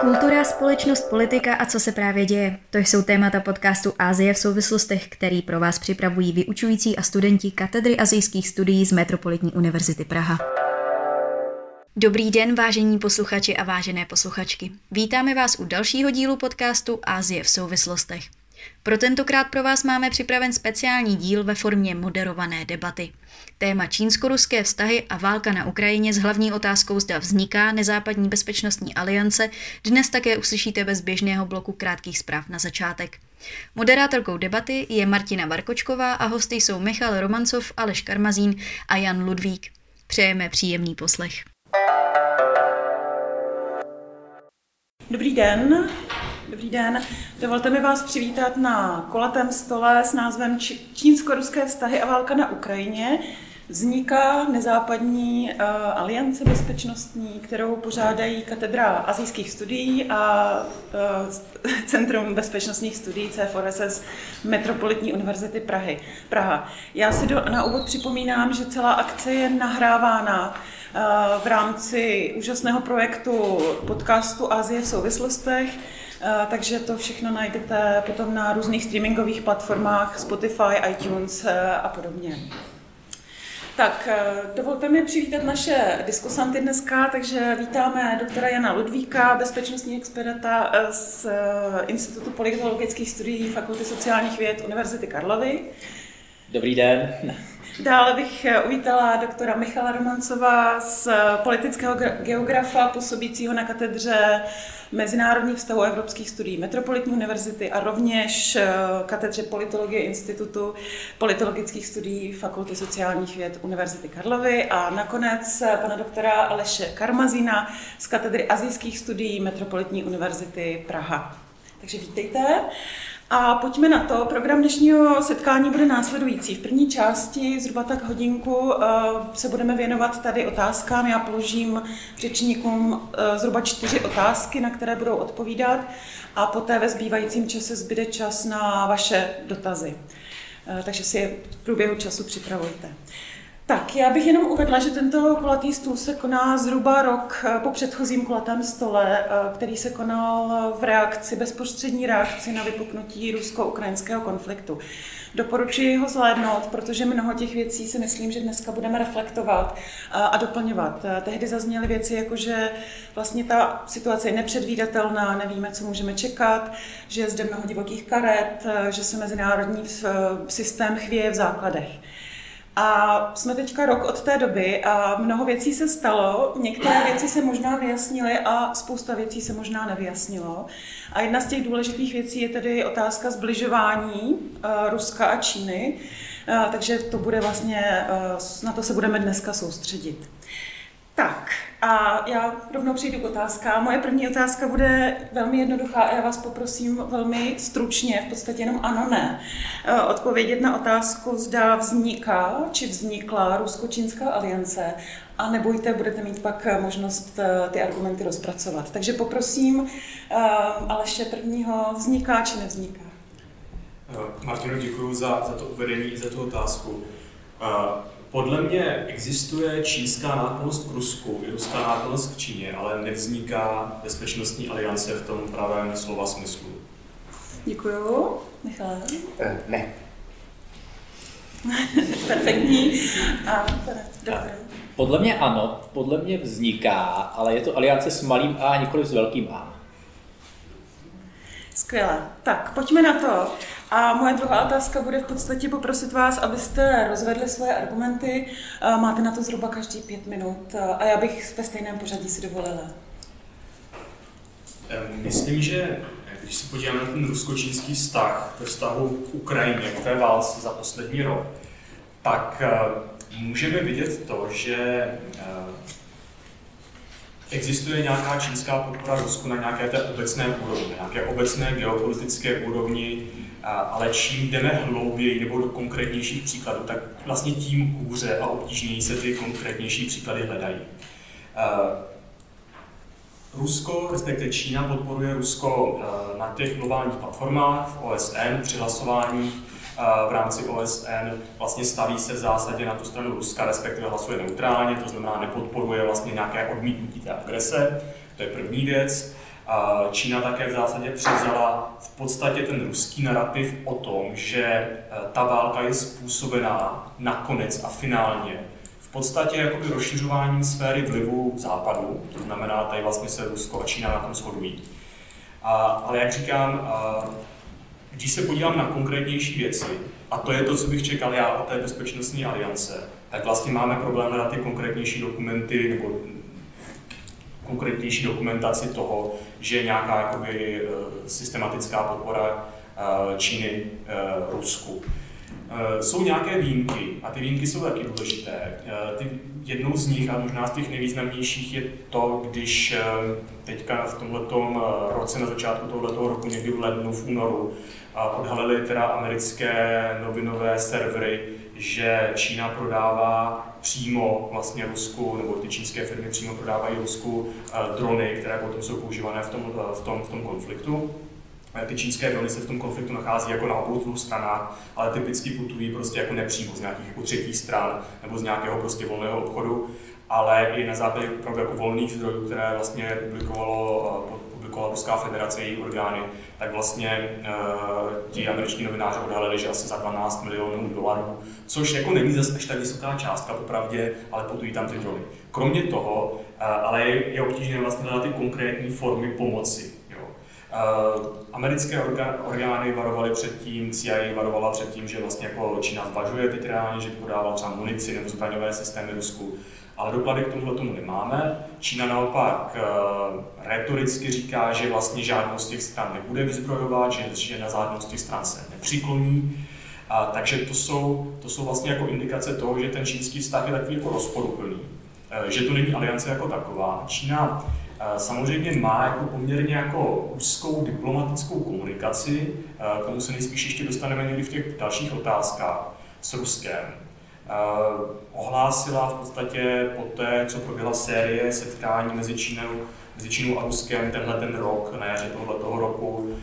Kultura, společnost, politika a co se právě děje. To jsou témata podcastu Ázie v souvislostech, který pro vás připravují vyučující a studenti katedry azijských studií z Metropolitní univerzity Praha. Dobrý den, vážení posluchači a vážené posluchačky. Vítáme vás u dalšího dílu podcastu Ázie v souvislostech. Pro tentokrát pro vás máme připraven speciální díl ve formě moderované debaty. Téma čínsko-ruské vztahy a válka na Ukrajině s hlavní otázkou zda vzniká nezápadní bezpečnostní aliance dnes také uslyšíte bez běžného bloku krátkých zpráv na začátek. Moderátorkou debaty je Martina Varkočková a hosty jsou Michal Romancov, Aleš Karmazín a Jan Ludvík. Přejeme příjemný poslech. Dobrý den, Dobrý den. Dovolte mi vás přivítat na kolatém stole s názvem Čínsko-ruské vztahy a válka na Ukrajině. Vzniká nezápadní uh, aliance bezpečnostní, kterou pořádají Katedra azijských studií a uh, Centrum bezpečnostních studií CFRSS Metropolitní univerzity Prahy. Praha. Já si do, na úvod připomínám, že celá akce je nahrávána uh, v rámci úžasného projektu podcastu Azie v souvislostech, Eh, takže to všechno najdete potom na různých streamingových platformách, Spotify, iTunes eh, a podobně. Tak, eh, dovolte mi přivítat naše diskusanty dneska, takže vítáme doktora Jana Ludvíka, bezpečnostní experta z Institutu politologických studií Fakulty sociálních věd Univerzity Karlovy. Dobrý den. Dále bych uvítala doktora Michala Romancova z politického geografa, působícího na katedře mezinárodních vztahů evropských studií Metropolitní univerzity a rovněž eh, katedře politologie Institutu politologických studií Fakulty sociálních věd Univerzity Karlovy a nakonec eh, pana doktora Aleše Karmazina z katedry azijských studií Metropolitní univerzity Praha. Takže vítejte. A pojďme na to. Program dnešního setkání bude následující. V první části, zhruba tak hodinku, eh, se budeme věnovat tady otázkám. Já položím řečníkům eh, zhruba čtyři otázky, na které budou odpovídat a poté ve zbývajícím čase zbyde čas na vaše dotazy. Eh, takže si je v průběhu času připravujte. Tak, já bych jenom uvedla, že tento kulatý stůl se koná zhruba rok eh, po předchozím kulatém stole, eh, který se konal v reakci, bezprostřední reakci na vypuknutí rusko-ukrajinského konfliktu. Doporučuji ho zhlédnout, protože mnoho těch věcí si myslím, že dneska budeme reflektovat eh, a doplňovat. Tehdy zazněly věci, jako že vlastně ta situace je nepředvídatelná, nevíme, co můžeme čekat, že je zde mnoho divokých karet, že se mezinárodní systém chvěje v základech. A jsme teďka rok od té doby a mnoho věcí se stalo, některé věci se možná vyjasnily a spousta věcí se možná nevyjasnilo. A jedna z těch důležitých věcí je tedy otázka zbližování uh, Ruska a Číny, uh, takže to bude vlastně, uh, na to se budeme dneska soustředit. Tak, a já rovnou přijdu k otázkám. Moje první otázka bude velmi jednoduchá a já vás poprosím velmi stručně, v podstatě jenom ano, ne, eh, odpovědět na otázku, zda vzniká či vznikla Rusko-Čínská aliance a nebojte, budete mít pak možnost eh, ty argumenty rozpracovat. Takže poprosím eh, Aleše prvního, vzniká či nevzniká? Martino, děkuji za, za to uvedení za tu otázku. Podle mě existuje čínská náklonost k Rusku i ruská náklonost k Číně, ale nevzniká bezpečnostní aliance v tom pravém slova smyslu. Děkuju. Michal? Uh, ne. Perfektní. A, podle mě ano, podle mě vzniká, ale je to aliance s malým A, nikoli s velkým A. Skvěle. Tak, pojďme na to. A moje druhá otázka bude v podstatě poprosit vás, abyste rozvedli svoje argumenty. Máte na to zhruba každý pět minut a já bych ve stejném pořadí si dovolila. Myslím, že když se podíváme na ten rusko-čínský vztah, ve vztahu k Ukrajině, k té válce za poslední rok, tak eh, můžeme vidět to, že eh, Existuje nějaká čínská podpora Rusku na nějaké té obecné úrovni, nějaké obecné geopolitické úrovni, ale čím jdeme hlouběji nebo do konkrétnějších příkladů, tak vlastně tím hůře a obtížněji se ty konkrétnější příklady hledají. Rusko, respektive Čína, podporuje Rusko na těch globálních platformách v OSN při hlasování v rámci OSN vlastně staví se v zásadě na tu stranu Ruska, respektive hlasuje neutrálně, to znamená nepodporuje vlastně nějaké odmítnutí té agrese, to je první věc. Čína také v zásadě převzala v podstatě ten ruský narrativ o tom, že e, ta válka je způsobená nakonec a finálně v podstatě jakoby rozšiřováním sféry vlivu západu, to znamená, tady vlastně se Rusko a Čína na tom shodují. A, ale jak říkám, když se podívám na konkrétnější věci, a to je to, co bych čekal já od té bezpečnostní aliance, tak vlastně máme problém na ty konkrétnější dokumenty nebo konkrétnější dokumentaci toho, že je nějaká jakoby, eh, systematická podpora eh, Číny eh, Rusku. Jsou nějaké výjimky a ty výjimky jsou taky důležité. Jednou z nich a možná z těch nejvýznamnějších je to, když teďka v tomto roce na začátku tohoto roku, někdy v lednu, v únoru, odhalili teda americké novinové servery, že Čína prodává přímo vlastně Rusku, nebo ty čínské firmy přímo prodávají Rusku eh, drony, které potom jsou používané v tom, eh, v tom, v tom konfliktu. Eh, ty čínské drony se v tom konfliktu nachází jako na obou dvou stranách, ale typicky putují prostě jako nepřímo z nějakých jako třetích stran nebo z nějakého prostě volného obchodu, ale i na základě jako volných zdrojů, které vlastně publikovalo, publikovala Ruská federace její orgány, tak vlastně uh, ti američtí novináři odhalili, že asi za 12 milionů dolarů, což jako není zase až tak vysoká částka popravdě, ale putují tam ty drony. Kromě toho, uh, ale je, je obtížné vlastně na ty konkrétní formy pomoci. Uh, americké orgány varovaly před tím, CIA varovala před tím, že vlastně jako Čína zvažuje teď reálně, že podává třeba munici nebo zbraňové systémy Rusku ale doklady k tomuhle tomu nemáme. Čína naopak uh, retoricky říká, že vlastně žádnou z těch stran nebude vyzbrojovat, že, že na žádnou z těch stran se nepřikloní. A, takže to jsou, to jsou vlastně jako indikace toho, že ten čínský vztah je takový jako rozporuplný, uh, že to není aliance jako taková. Čína uh, samozřejmě má jako poměrně jako úzkou diplomatickou komunikaci, k tomu se nejspíš ještě dostaneme někdy v těch dalších otázkách s Ruskem. Ohlásila v podstatě po té, co proběhla série setkání mezi Čínou, mezi Čínou a Ruskem tenhle ten rok, na jaře tohoto roku,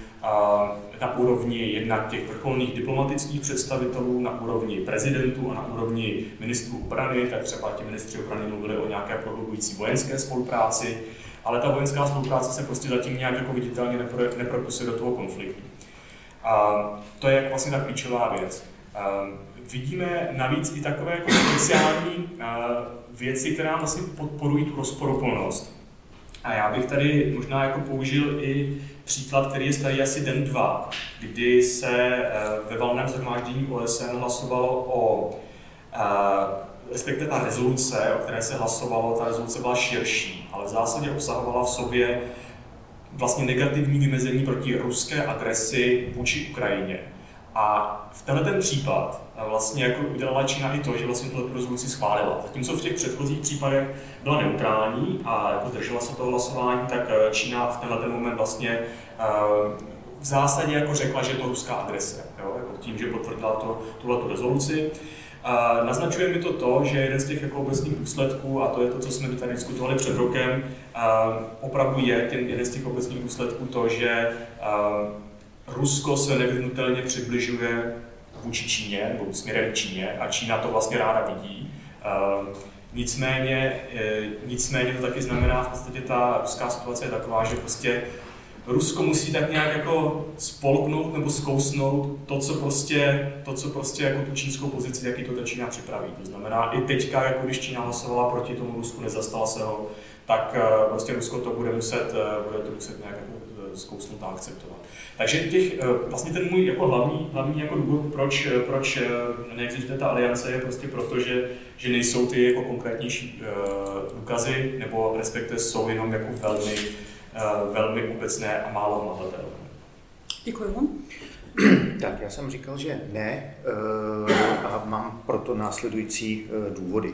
na úrovni jednak těch vrcholných diplomatických představitelů, na úrovni prezidentů a na úrovni ministrů obrany, tak třeba ti ministři obrany mluvili o nějaké prohlubující vojenské spolupráci, ale ta vojenská spolupráce se prostě zatím nějak jako viditelně neprokusuje do toho konfliktu. A to je vlastně ta klíčová věc. Um, vidíme navíc i takové jako speciální věci, které nám vlastně podporují tu rozporuplnost. A já bych tady možná jako použil i příklad, který je starý asi den dva, kdy se e, ve valném zhromáždění OSN hlasovalo o, respektive ta rezoluce, o které se hlasovalo, ta rezoluce byla širší, ale v zásadě obsahovala v sobě vlastně negativní vymezení proti ruské agresi vůči Ukrajině. A v tenhle ten případ vlastně jako udělala Čína i to, že vlastně tuhle rezoluci schválila. Zatímco v těch předchozích případech byla neutrální a jako zdržela se toho hlasování, tak eh, Čína v tenhle ten moment vlastně eh, v zásadě jako řekla, že je to ruská agrese, jo? Jako tím, že potvrdila to, tuhle rezoluci. Uh, naznačuje mi to to, že jeden z těch jako obecných důsledků, a to je to, co jsme tady diskutovali před rokem, uh, opravdu je ten jeden z těch obecných důsledků to, že Rusko se nevyhnutelně přibližuje vůči Číně nebo směrem Číně a Čína to vlastně ráda vidí. Nicméně, e, nicméně to taky znamená, v podstatě ta ruská situace je taková, že prostě Rusko musí tak nějak jako spolknout nebo zkousnout to, co prostě, to, co prostě jako tu čínskou pozici, jaký to ta Čína připraví. To znamená, i teďka, jako když Čína hlasovala proti tomu Rusku, nezastala se ho, tak e, prostě Rusko to bude muset, e, bude to muset nějak jako zkousnout a akceptovat. Takže těch, eh, vlastně ten můj jako hlavní, hlavní jako důvod, proč, eh, proč eh, neexistuje ta aliance, je prostě proto, že, že nejsou ty jako konkrétnější důkazy, nebo respektive jsou jenom jako velmi, velmi obecné a málo hmatatelné. Děkuji. Tak, já jsem říkal, že ne a mám proto následující důvody.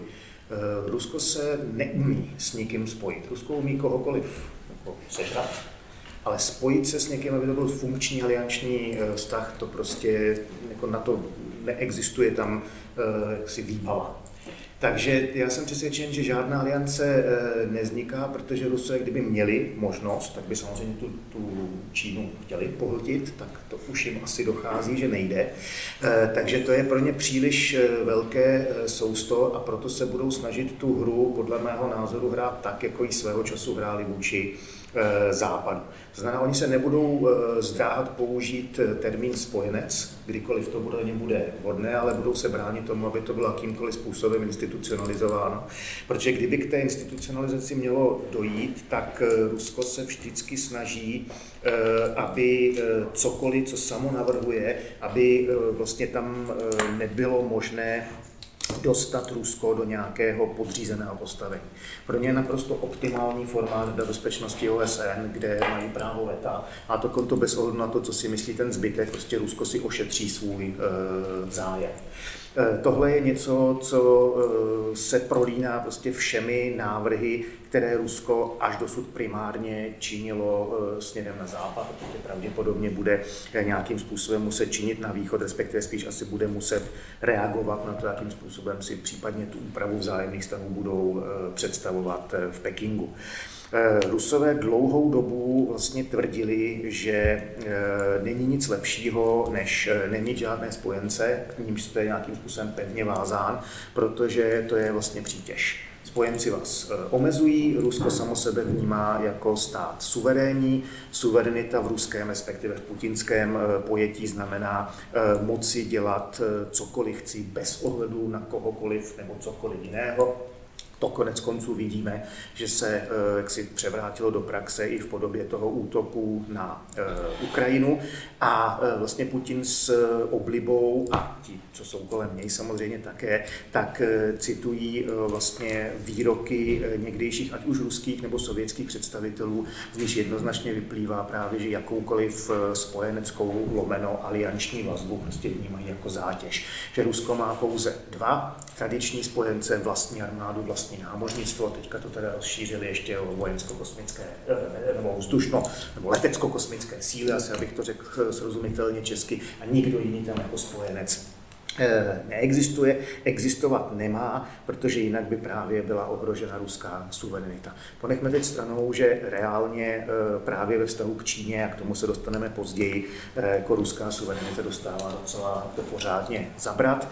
Rusko se neumí s nikým spojit. Rusko umí kohokoliv jako sežrat, ale spojit se s někým, aby to byl funkční alianční eh, vztah, to prostě jako na to neexistuje tam eh, jaksi výbava. Takže já jsem přesvědčen, že žádná aliance eh, nevzniká, protože Rusové, kdyby měli možnost, tak by samozřejmě tu, tu Čínu chtěli pohltit, tak to už jim asi dochází, že nejde. Eh, takže to je pro ně příliš eh, velké sousto a proto se budou snažit tu hru, podle mého názoru, hrát tak, jako ji svého času hráli vůči západu. To znamená, oni se nebudou eh, zdráhat použít eh, termín spojenec, kdykoliv to bude, bude vhodné, ale budou se bránit tomu, aby to bylo jakýmkoliv způsobem institucionalizováno. Protože kdyby k té institucionalizaci mělo dojít, tak Rusko se vždycky snaží, aby cokoliv, co samo navrhuje, aby vlastně tam nebylo možné dostat Rusko do nějakého podřízeného postavení. Pro ně je naprosto optimální formát do bezpečnosti OSN, kde mají právo veta a to konto bez ohledu na to, co si myslí ten zbytek, prostě Rusko si ošetří svůj e, zájem. E, tohle je něco, co e, se prolíná prostě všemi návrhy, které Rusko až dosud primárně činilo e, směrem na západ, protože pravděpodobně bude nějakým způsobem muset činit na východ, respektive spíš asi bude muset reagovat na to, jakým způsobem si případně tu úpravu vzájemných stavů budou představovat v Pekingu. Rusové dlouhou dobu vlastně tvrdili, že není nic lepšího, než nemít žádné spojence, k nímž jste nějakým způsobem pevně vázán, protože to je vlastně přítěž. Spojenci vás eh, omezují, Rusko samo sebe vnímá jako stát suverénní, suverenita v ruském, respektive v putinském eh, pojetí znamená eh, moci dělat cokoliv chci bez ohledu na kohokoliv nebo cokoliv jiného. To konec konců vidíme, že se eh, jak si převrátilo do praxe i v podobě toho útoku na eh, Ukrajinu a eh, vlastně Putin s oblibou a ti, co jsou kolem něj samozřejmě také, tak citují vlastně výroky někdejších ať už ruských nebo sovětských představitelů, z nich jednoznačně vyplývá právě, že jakoukoliv spojeneckou lomeno alianční vazbu prostě vnímají jako zátěž. Že Rusko má pouze dva tradiční spojence, vlastní armádu, vlastní vlastní námořnictvo, teďka to teda rozšířili ještě o vojensko-kosmické, eh, nebo vzdušno, nebo letecko-kosmické síly, asi abych to řekl srozumitelně česky, a nikdo jiný tam jako spojenec neexistuje, existovat nemá, protože jinak by právě byla ohrožena ruská suverenita. Ponechme teď stranou, že reálně eh, právě ve vztahu k Číně, a k tomu se dostaneme později, eh, jako ruská suverenita dostává docela pořádně zabrat,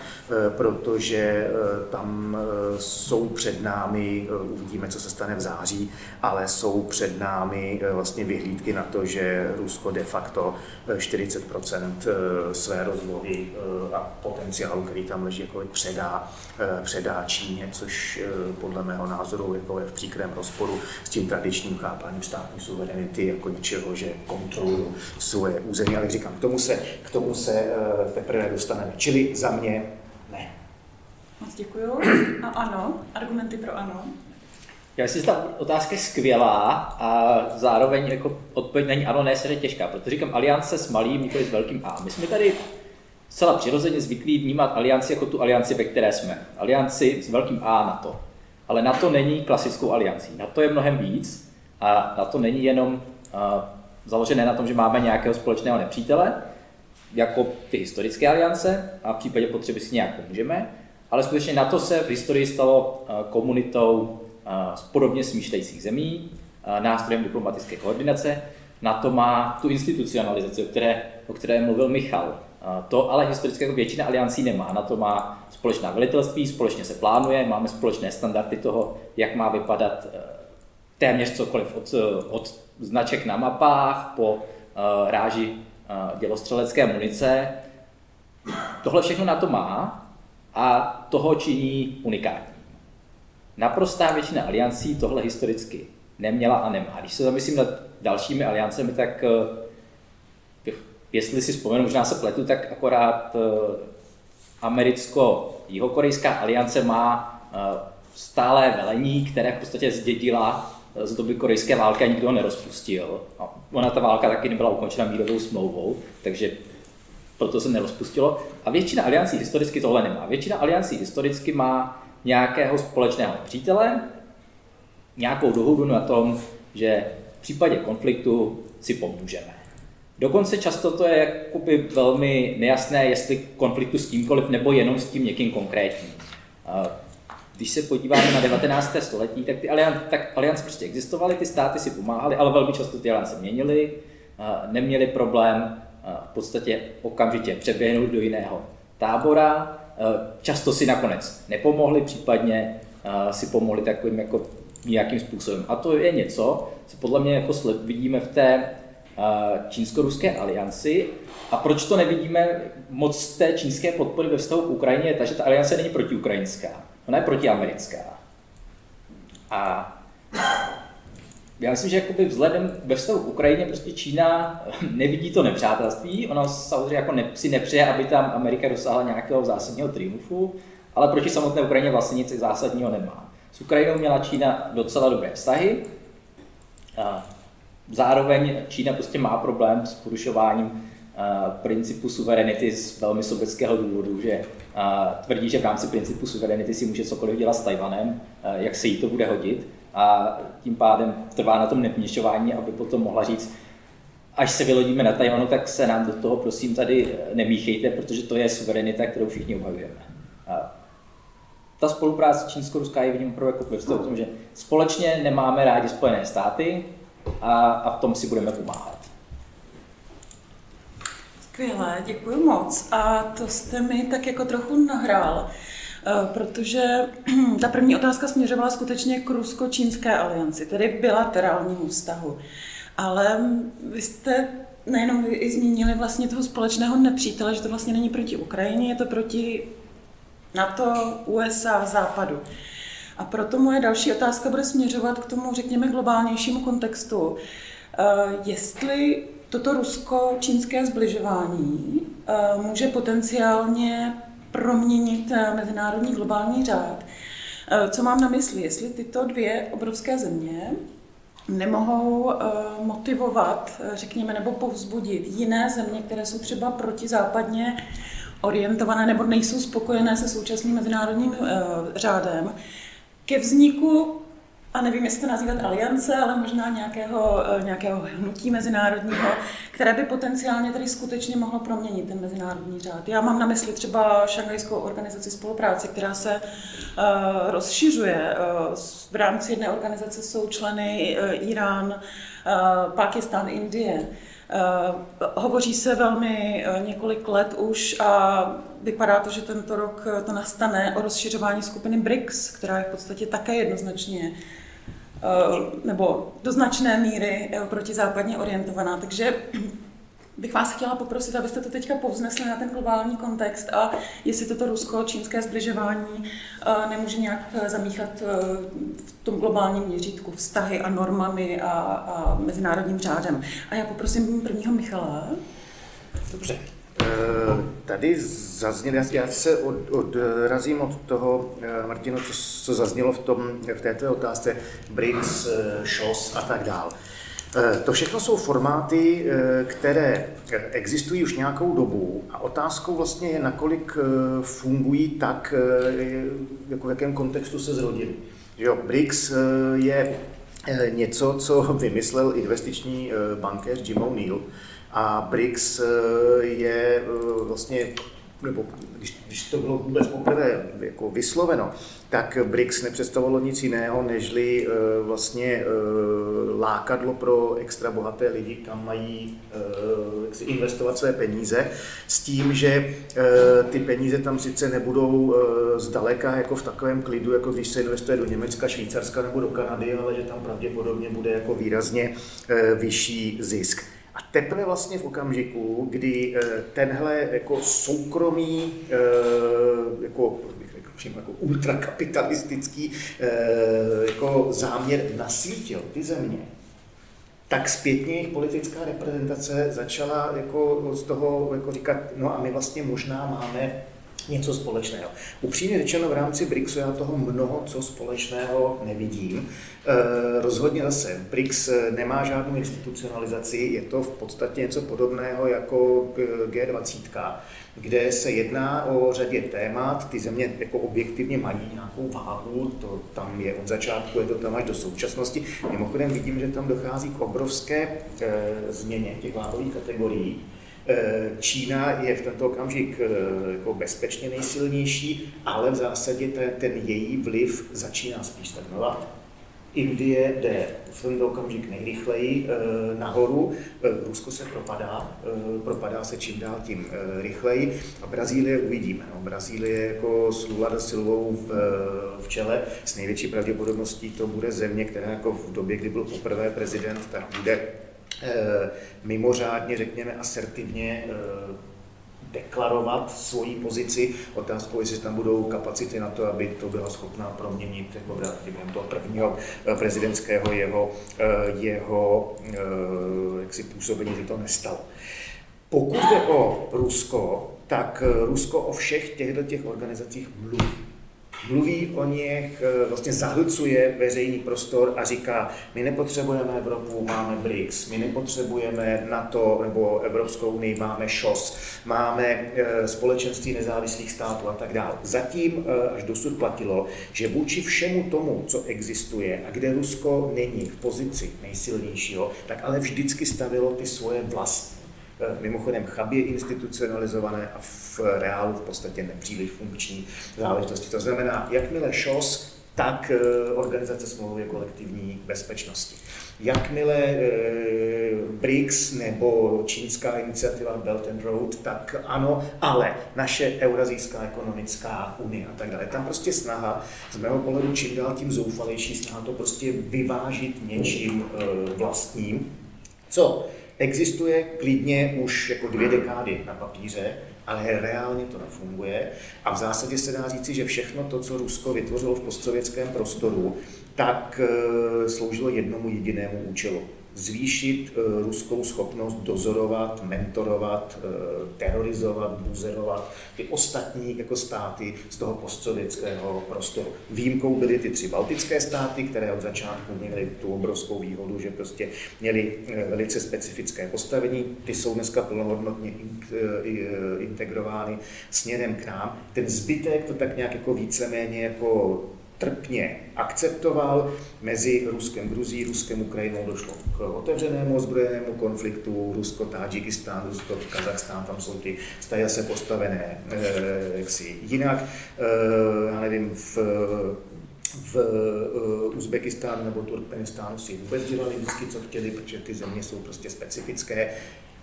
protože tam jsou před námi, uvidíme, co se stane v září, ale jsou před námi vlastně vyhlídky na to, že Rusko de facto 40% své rozlohy a potenciál potenciálu, který tam leží, jako předá, eh, předá Číně, což eh, podle mého názoru jako je v příkrém rozporu s tím tradičním chápáním státní suverenity jako něčeho, že kontrolují svoje území. Ale říkám, k tomu se, k tomu se eh, teprve dostaneme. Čili za mě ne. Moc děkuju. A ano, argumenty pro ano. Já myslím, že ta otázka je skvělá a zároveň jako odpověď není ano, ne, se je těžká, protože říkám aliance s malým, nikoli s velkým A. My jsme tady zcela přirozeně zvyklí vnímat alianci jako tu alianci, ve které jsme. Alianci s velkým A na to. Ale na to není klasickou aliancí. Na to je mnohem víc a na to není jenom založené na tom, že máme nějakého společného nepřítele, jako ty historické aliance a v případě potřeby si nějak pomůžeme, ale skutečně na to se v historii stalo komunitou uh, podobně smýšlejících zemí, nástrojem diplomatické koordinace, na to má tu institucionalizaci, o které, o které mluvil Michal, to ale historicky jako většina aliancí nemá. Na to má společná velitelství, společně se plánuje, máme společné standardy toho, jak má vypadat eh, téměř cokoliv od, eh, od značek na mapách po uh, ráži dělostřelecké munice. Tohle všechno na to má a toho činí unikátní. Naprostá většina aliancí tohle historicky neměla a nemá. Když se zamyslím nad dalšími aliancemi, tak jestli si vzpomenu, možná se pletu, tak akorát eh, americko-jihokorejská aliance má eh, stálé velení, které v podstatě zdědila eh, z doby korejské války a nikdo ho nerozpustil. A ona ta válka taky nebyla ukončena mírovou smlouvou, takže proto se nerozpustilo. A většina aliancí historicky tohle nemá. Většina aliancí historicky má nějakého společného přítele, nějakou dohodu na tom, že v případě konfliktu si pomůžeme. Dokonce často to je jakoby velmi nejasné, jestli konfliktu s kýmkoliv nebo jenom s tím někým konkrétním. když se podíváme na 19. století, tak ty aliance, tak aliance prostě existovaly, ty státy si pomáhaly, ale velmi často ty aliance měnily, neměli problém v podstatě okamžitě přeběhnout do jiného tábora, často si nakonec nepomohli, případně si pomohli takovým jako nějakým způsobem. A to je něco, co podle mě jako vidíme v té čínsko-ruské alianci. A proč to nevidíme moc té čínské podpory ve vztahu k Ukrajině, že ta aliance není protiukrajinská, ona je protiamerická. A já myslím, že jakoby vzhledem ve vztahu k Ukrajině prostě Čína nevidí to nepřátelství, ona samozřejmě jako ne, si nepřeje, aby tam Amerika dosáhla nějakého zásadního triumfu, ale proti samotné Ukrajině vlastně nic zásadního nemá. S Ukrajinou měla Čína docela dobré vztahy. Zároveň Čína prostě má problém s porušováním principu suverenity z velmi sobeckého důvodu, že tvrdí, že v rámci principu suverenity si může cokoliv dělat s Tajvanem, jak se jí to bude hodit. A tím pádem trvá na tom nevměšování, aby potom mohla říct, až se vylodíme na Tajvanu, tak se nám do toho prosím tady nemíchejte, protože to je suverenita, kterou všichni obhajujeme. Ta spolupráce čínsko-ruská je vidím opravdu jako vztahu tom, že společně nemáme rádi Spojené státy a, a v tom si budeme pomáhat. Skvělé, děkuji moc. A to jste mi tak jako trochu nahrál, eh, protože ta první otázka směřovala skutečně k rusko-čínské alianci, tedy bilaterálnímu vztahu. Ale vy jste nejenom vy i zmínili vlastně toho společného nepřítele, že to vlastně není proti Ukrajině, je to proti NATO, USA, Západu. A proto moje další otázka bude směřovat k tomu, řekněme, globálnějšímu kontextu. Eh, jestli toto rusko-čínské zbližování eh, může potenciálně proměnit eh, mezinárodní globální řád. Co mám na mysli? Jestli tyto dvě obrovské země nemohou motivovat, řekněme, nebo povzbudit jiné země, které jsou třeba protizápadně orientované nebo nejsou spokojené se současným mezinárodním řádem, ke vzniku, a nevím, jestli to nazývat aliance, ale možná nějakého, uh, nějakého hnutí mezinárodního, které by potenciálně tady skutečně mohlo proměnit ten mezinárodní řád. Já mám na mysli třeba Šanghajskou organizaci spolupráce, která se uh, rozšiřuje. Uh, v rámci jedné organizace jsou členy uh, Irán, Pakistán, Indie. Uh, hovoří se velmi uh, několik let už a vypadá to, že tento rok to nastane o rozšiřování skupiny BRICS, která je v podstatě také jednoznačně nebo do značné míry protizápadně orientovaná. Takže bych vás chtěla poprosit, abyste to teďka povznesli na ten globální kontext a jestli toto rusko-čínské zbližování eh, nemůže nějak eh, zamíchat eh, v tom globálním měřítku vztahy a normami a, a mezinárodním řádem. A já poprosím prvního Michala. Dobře. Tady zazněl, já se od, odrazím od toho, Martino, co, co zaznělo v, tom, v této otázce, BRICS, ŠOS a tak dále. Eh, to všechno jsou formáty, eh, které existují už nějakou dobu a otázkou vlastně je, nakolik eh, fungují tak, jako v jakém kontextu se zrodili. Jo, BRICS je něco, co vymyslel investiční bankéř Jim O'Neill a BRICS je vlastně nebo když, když to bylo vůbec poprvé jako vysloveno, tak BRICS nepředstavovalo nic jiného, nežli uh, vlastně uh, lákadlo pro extra bohaté lidi, kam mají uh, investovat své peníze, s tím, že uh, ty peníze tam sice nebudou uh, zdaleka jako v takovém klidu, jako když se investuje do Německa, Švýcarska nebo do Kanady, ale že tam pravděpodobně bude jako výrazně uh, vyšší zisk. A teprve vlastně v okamžiku, kdy eh, tenhle jako soukromý, eh, jako přímo jako ultrakapitalistický eh, jako záměr nasvítil ty země, tak zpětně jejich politická reprezentace začala jako z toho jako říkat, no a my vlastně možná máme něco společného. Upřímně řečeno, v rámci BRICSu já toho mnoho co společného nevidím. E, rozhodně zase BRICS nemá žádnou institucionalizaci, je to v podstatě něco podobného jako G20, kde se jedná o řadě témat, ty země jako objektivně mají nějakou váhu, to tam je od začátku, je to tam až do současnosti. Mimochodem vidím, že tam dochází k obrovské e, změně těch váhových kategorií Čína je v tento okamžik jako bezpečně nejsilnější, ale v zásadě ten, ten její vliv začíná spíš stagnovat. Indie jde v tento okamžik nejrychleji e, nahoru, Rusko se propadá, propadá se čím dál tím rychleji a Brazílie uvidíme. No. Brazílie jako s Lula da Silvou v, v čele s největší pravděpodobností to bude země, která jako v době, kdy byl poprvé prezident, tak bude mimořádně, řekněme, asertivně e, deklarovat svoji pozici. Otázkou, jestli tam budou kapacity na to, aby to byla schopná proměnit jako během toho prvního eh, prezidentského jeho, eh, jeho eh, jaksi působení, že to nestalo. Pokud jde o Rusko, tak Rusko o všech těchto těch organizacích mluví mluví o nich, eh, vlastně zahlcuje veřejný prostor a říká, my nepotřebujeme Evropu, máme BRICS, my nepotřebujeme NATO nebo Evropskou unii, máme ŠOS, máme eh, společenství nezávislých států a tak dále. Zatím eh, až dosud platilo, že vůči všemu tomu, co existuje a kde Rusko není v pozici nejsilnějšího, tak ale vždycky stavilo ty svoje vlastní mimochodem chabě institucionalizované a v reálu v podstatě nepříliš funkční záležitosti. To znamená, jakmile ŠOS, tak eh, organizace smlouvy kolektivní bezpečnosti. Jakmile e, BRICS nebo čínská iniciativa Belt and Road, tak ano, ale naše Eurazijská ekonomická unie a tak dále. Tam prostě snaha, z mého pohledu čím dál tím zoufalejší snaha to prostě vyvážit něčím vlastním, co Existuje klidně už jako dvě dekády na papíře, ale reálně to nefunguje. A v zásadě se dá říci, že všechno to, co Rusko vytvořilo v postsovětském prostoru, tak eh, sloužilo jednomu jedinému účelu zvýšit eh, ruskou schopnost dozorovat, mentorovat, eh, terorizovat, buzerovat ty ostatní jako státy z toho postsovětského prostoru. Výjimkou byly ty tři baltické státy, které od začátku měly tu obrovskou výhodu, že prostě měly eh, velice specifické postavení. Ty jsou dneska plnohodnotně integrovány směrem k nám. Ten zbytek to tak nějak jako víceméně jako trpně akceptoval. Mezi Ruskem, Gruzí, Ruskem, Ukrajinou došlo k otevřenému ozbrojenému konfliktu. Rusko, Tadžikistán, Rusko, Kazachstán, tam jsou ty staje se postavené eh, jaksi jinak. Eh, já nevím, v v uh, Uzbekistánu nebo Turkmenistánu si vůbec dělali vždycky, co chtěli, protože ty země jsou prostě specifické.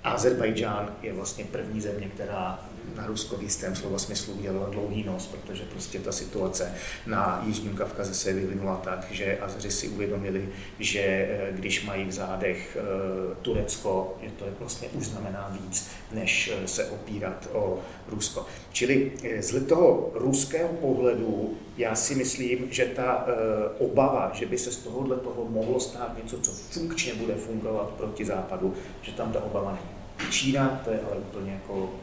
Azerbajdžán je vlastně první země, která na Rusko v jistém slova smyslu udělala dlouhý nos, protože prostě ta situace na Jižním Kavkaze se vyvinula tak, že Azeři si uvědomili, že eh, když mají v zádech eh, Turecko, že to je vlastně už znamená víc, než eh, se opírat o Rusko. Čili z toho ruského pohledu já si myslím, že ta obava, že by se z tohohle toho mohlo stát něco, co funkčně bude fungovat proti západu, že tam ta obava není. Čína, to je ale úplně jako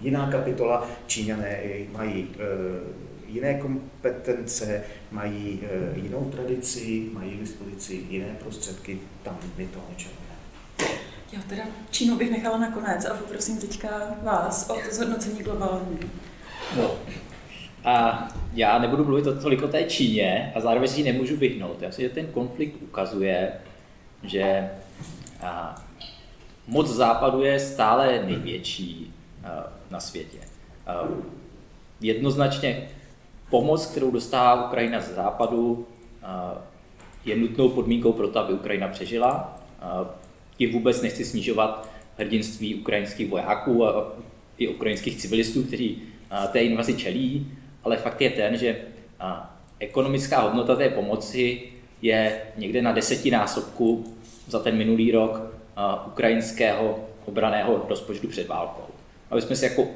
jiná kapitola. Číňané mají eh, jiné kompetence, mají eh, jinou tradici, mají k dispozici jiné prostředky, tam my to něčeho Já teda Čínu bych nechala nakonec a poprosím teďka vás o to zhodnocení globální. No. A já nebudu mluvit o tolik o té Číně a zároveň si ji nemůžu vyhnout. Já si, že ten konflikt ukazuje, že a, moc západu je stále největší na světě. Jednoznačně pomoc, kterou dostává Ukrajina z západu, je nutnou podmínkou pro to, aby Ukrajina přežila. Tím vůbec nechci snižovat hrdinství ukrajinských vojáků a i ukrajinských civilistů, kteří té invazi čelí, ale fakt je ten, že ekonomická hodnota té pomoci je někde na desetinásobku za ten minulý rok ukrajinského obraného rozpočtu před válkou aby jsme si jako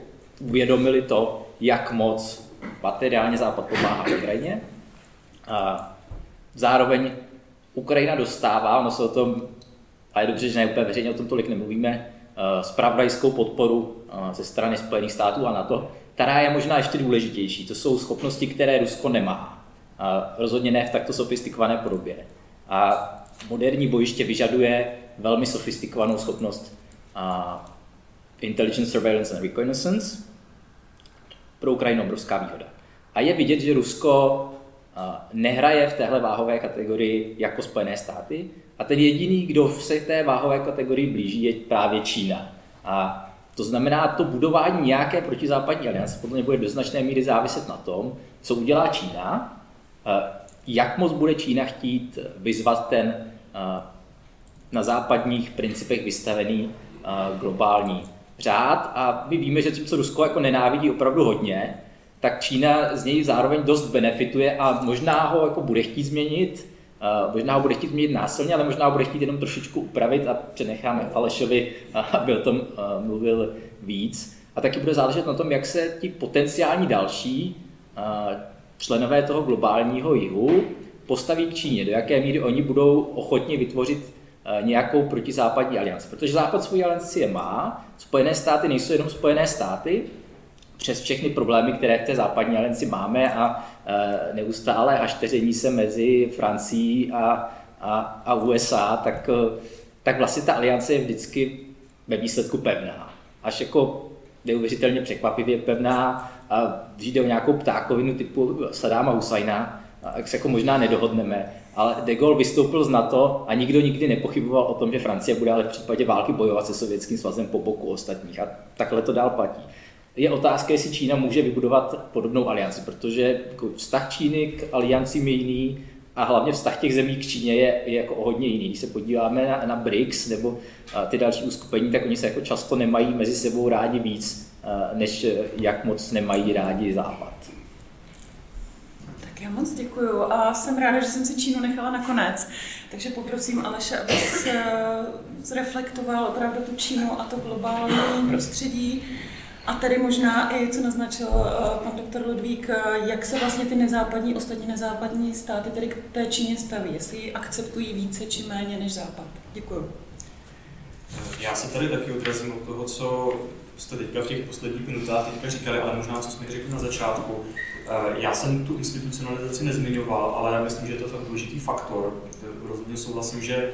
uvědomili to, jak moc materiálně Západ pomáhá Ukrajině. A zároveň Ukrajina dostává, ono se o tom, a je dobře, že ne úplně veřejně o tom tolik nemluvíme, spravodajskou podporu ze strany Spojených států a NATO, která je možná ještě důležitější. To jsou schopnosti, které Rusko nemá. A rozhodně ne v takto sofistikované podobě. A moderní bojiště vyžaduje velmi sofistikovanou schopnost Intelligence Surveillance and Reconnaissance, pro Ukrajinu obrovská výhoda. A je vidět, že Rusko nehraje v téhle váhové kategorii jako Spojené státy a ten jediný, kdo se té váhové kategorii blíží, je právě Čína. A to znamená, to budování nějaké protizápadní aliance podle mě bude do značné míry záviset na tom, co udělá Čína, eh, jak moc bude Čína chtít vyzvat ten eh, na západních principech vystavený globální řád a my víme, že co Rusko jako nenávidí opravdu hodně, tak Čína z něj zároveň dost benefituje a možná ho jako bude chtít změnit, uh, možná ho bude chtít změnit násilně, ale možná ho bude chtít jenom trošičku upravit a přenecháme Alešovi, aby o tom uh, mluvil víc. A taky bude záležet na tom, jak se ti potenciální další uh, členové toho globálního jihu postaví k Číně, do jaké míry oni budou ochotni vytvořit nějakou protizápadní alianci. Protože Západ svou alianci je má, Spojené státy nejsou jenom Spojené státy, přes všechny problémy, které v té západní alianci máme a e, neustále hašteření se mezi Francií a, a, a USA, tak, e, tak vlastně ta aliance je vždycky ve výsledku pevná. Až jako neuvěřitelně překvapivě pevná a jde o nějakou ptákovinu typu Sadáma Husajna, tak se jako možná nedohodneme, ale de Gaulle vystoupil z NATO a nikdo nikdy nepochyboval o tom, že Francie bude ale v případě války bojovat se Sovětským svazem po boku ostatních a takhle to dál platí je otázka, jestli Čína může vybudovat podobnou alianci, protože jako vztah Číny k aliancím je jiný a hlavně vztah těch zemí k Číně je, je jako hodně jiný. Když se podíváme na, na BRICS nebo ty další uskupení, tak oni se jako často nemají mezi sebou rádi víc, než jak moc nemají rádi Západ. Já moc děkuju a jsem ráda, že jsem si Čínu nechala nakonec. Takže poprosím Aleše, aby se zreflektoval opravdu tu Čínu a to globální prostředí a tady možná i, co naznačil uh, pan doktor Ludvík, uh, jak se vlastně ty nezápadní, ostatní nezápadní státy tedy k té Číně staví, jestli ji akceptují více či méně než Západ. Děkuji. Já se tady taky odrazím od toho, co jste teďka v těch posledních minutách teďka říkali, ale možná co jsme řekli na začátku. Eh, já jsem tu institucionalizaci nezmiňoval, ale myslím, že je to fakt důležitý faktor. Rozhodně souhlasím, že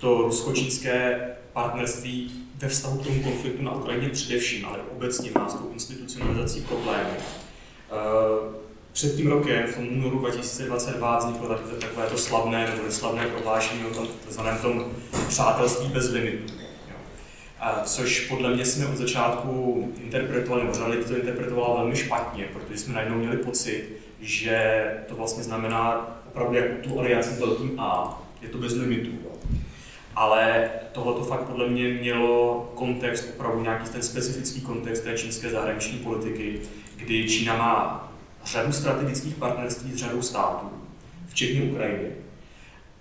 to rusko-čínské partnerství ve vztahu k tomu konfliktu na Ukrajině především, ale obecně má s tou institucionalizací problémy. Eh, před tím rokem, v tom únoru 2022, vzniklo takové to slavné nebo neslavné prohlášení o tom takzvaném tom přátelství bez limitů. Což podle mě jsme od začátku interpretovali, nebo řada to interpretovala velmi špatně, protože jsme najednou měli pocit, že to vlastně znamená opravdu jako tu alianci s velkým A, je to bez limitů ale tohleto fakt podle mě mělo kontext, opravdu nějaký ten specifický kontext té čínské zahraniční politiky, kdy Čína má řadu strategických partnerství s řadou států, včetně Ukrajiny.